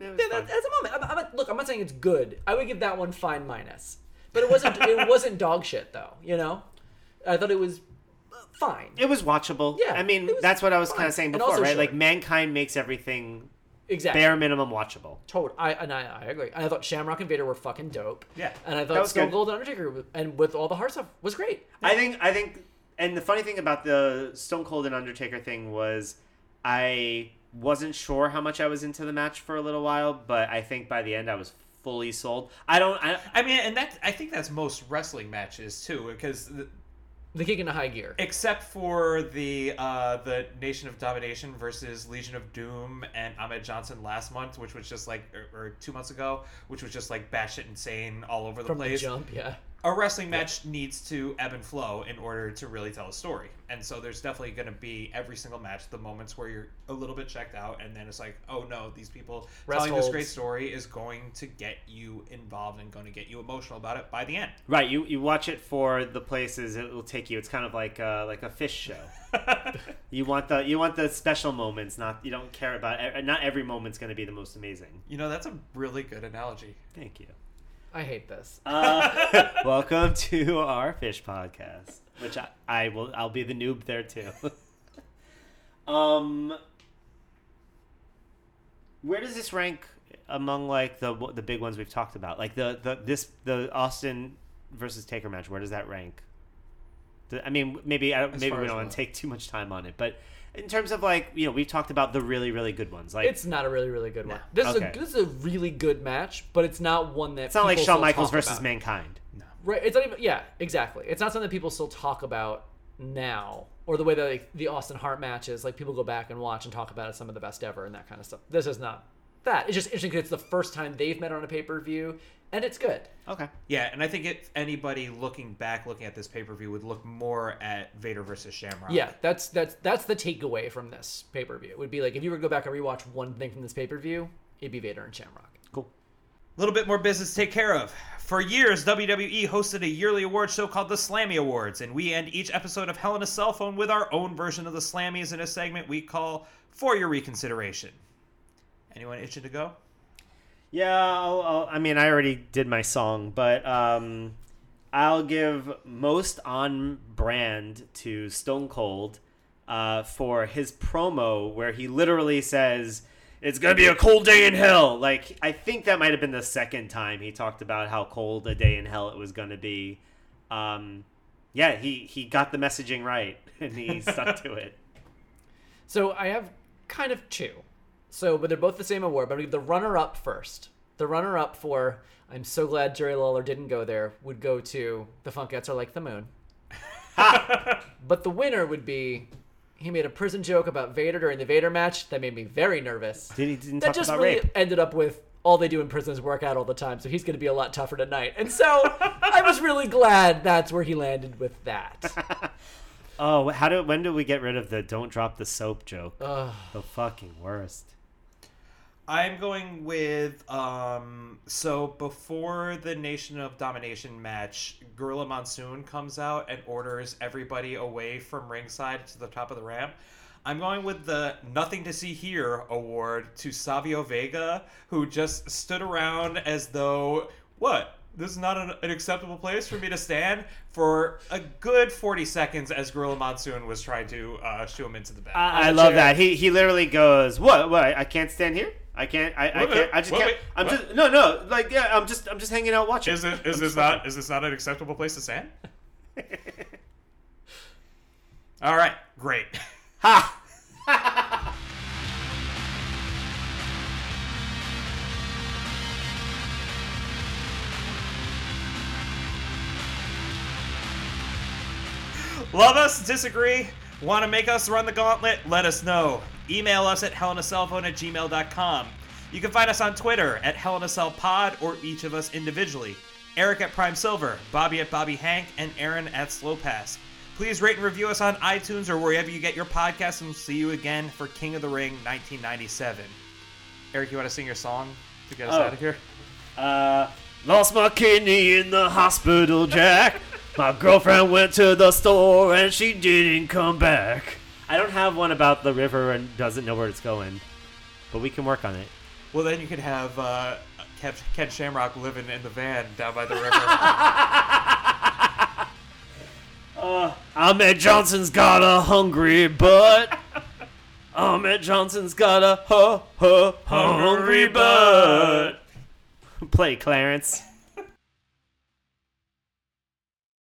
Yeah, that, that's a moment. I'm, I'm look, I'm not saying it's good. I would give that one fine minus, but it wasn't. it wasn't dog shit though. You know, I thought it was fine. It was watchable. Yeah, I mean, was that's what I was kind of saying before, right? short. Like mankind makes everything exactly. bare minimum watchable. Total. I and I, I agree. And I thought Shamrock and Vader were fucking dope. Yeah. And I That thought was Stone good. Cold and Undertaker and with all the hard stuff was great. I think I think and the funny thing about the Stone Cold and Undertaker thing was I wasn't sure how much I was into the match for a little while, but I think by the end I was fully sold. I don't I, I mean, and that I think that's most wrestling matches too, because the, The kick into high gear. except for the uh, the Nation of Domination versus Legion of Doom and Ahmed Johnson last month, which was just like or, or two months ago, which was just like batshit insane all over the From the place. jump, yeah. A wrestling match needs to ebb and flow in order to really tell a story. And so there's definitely going to be every single match the moments where you're a little bit checked out and then it's like, "Oh no, these people Rest telling this great story is going to get you involved and going to get you emotional about it by the end." right, you you watch it for the places it will take you. It's kind of like uh, like a fish show. you want the you want the special moments, not you don't care about not every moment's going to be the most amazing. You know, that's a really good analogy. Thank you. I hate this. Uh, welcome to our fish podcast, which I, I will. I'll be the noob there too. um, where does this rank among like the the big ones we've talked about? Like the the this the Austin versus Taker match. Where does that rank? I mean, maybe I, maybe we don't want to take too much time on it, but in terms of like you know we've talked about the really really good ones. Like it's not a really, really good one. This is a this is a really good match, but it's not one that it's not like people Shawn Michaels versus about. Mankind. Right. It's not even. Yeah. Exactly. It's not something people still talk about now, or the way that like, the Austin Hart matches, like people go back and watch and talk about it, some of the best ever, and that kind of stuff. This is not that. It's just interesting because it's the first time they've met on a pay per view, and it's good. Okay. Yeah, and I think if anybody looking back, looking at this pay per view, would look more at Vader versus Shamrock. Yeah, that's that's that's the takeaway from this pay per view. It would be like if you were to go back and rewatch one thing from this pay per view, it'd be Vader and Shamrock. Cool. A little bit more business to take care of. For years, WWE hosted a yearly award show called the Slammy Awards, and we end each episode of Hell in a Cell Phone with our own version of the Slammies in a segment we call For Your Reconsideration. Anyone itching to go? Yeah, I'll, I'll, I mean, I already did my song, but um, I'll give most on brand to Stone Cold uh, for his promo where he literally says, It's to be a cold day in hell. Like, I think that might have been the second time he talked about how cold a day in hell it was to be. Um, yeah, he, he got the messaging right and he stuck to it. So I have kind of two. So, but they're both the same award. But give the runner-up first. The runner-up for I'm so glad Jerry Lawler didn't go there would go to the Funkettes are like the moon. but the winner would be he made a prison joke about Vader during the Vader match that made me very nervous. Did he didn't that just really rape? ended up with all they do in prison is work out all the time, so he's going to be a lot tougher tonight. And so I was really glad that's where he landed with that. Oh, how do when do we get rid of the don't drop the soap joke? The fucking worst. I'm going with um so before the Nation of Domination match, Gorilla Monsoon comes out and orders everybody away from ringside to the top of the ramp. I'm going with the Nothing to See Here award to Savio Vega, who just stood around as though what? This is not an, an acceptable place for me to stand for a good 40 seconds as Gorilla Monsoon was trying to uh, shoo him into the back. I, I love chair. that. He he literally goes, "What? What? I can't stand here. I can't. I, I can't. I just can't. I'm what? just no, no. Like yeah, I'm just I'm just hanging out watching. Is it is this not is this not an acceptable place to stand? All right, great. Ha! Love us, disagree, want to make us run the gauntlet? Let us know. Email us at hellinacellphone at gmail.com. You can find us on Twitter at hellinacellpod or each of us individually. Eric at Prime Silver, Bobby at Bobby Hank, and Aaron at Slow Pass. Please rate and review us on iTunes or wherever you get your podcasts, and we'll see you again for King of the Ring 1997. Eric, you want to sing your song to get us Oh. out of here? Uh, lost my kidney in the hospital, Jack. My girlfriend went to the store and she didn't come back. I don't have one about the river and doesn't know where it's going, but we can work on it. Well, then you could have uh, Ken, Ken Shamrock living in the van down by the river. Ahmed Johnson's got a hungry butt. Ahmed Johnson's got a huh, huh, hungry butt. Play, Clarence.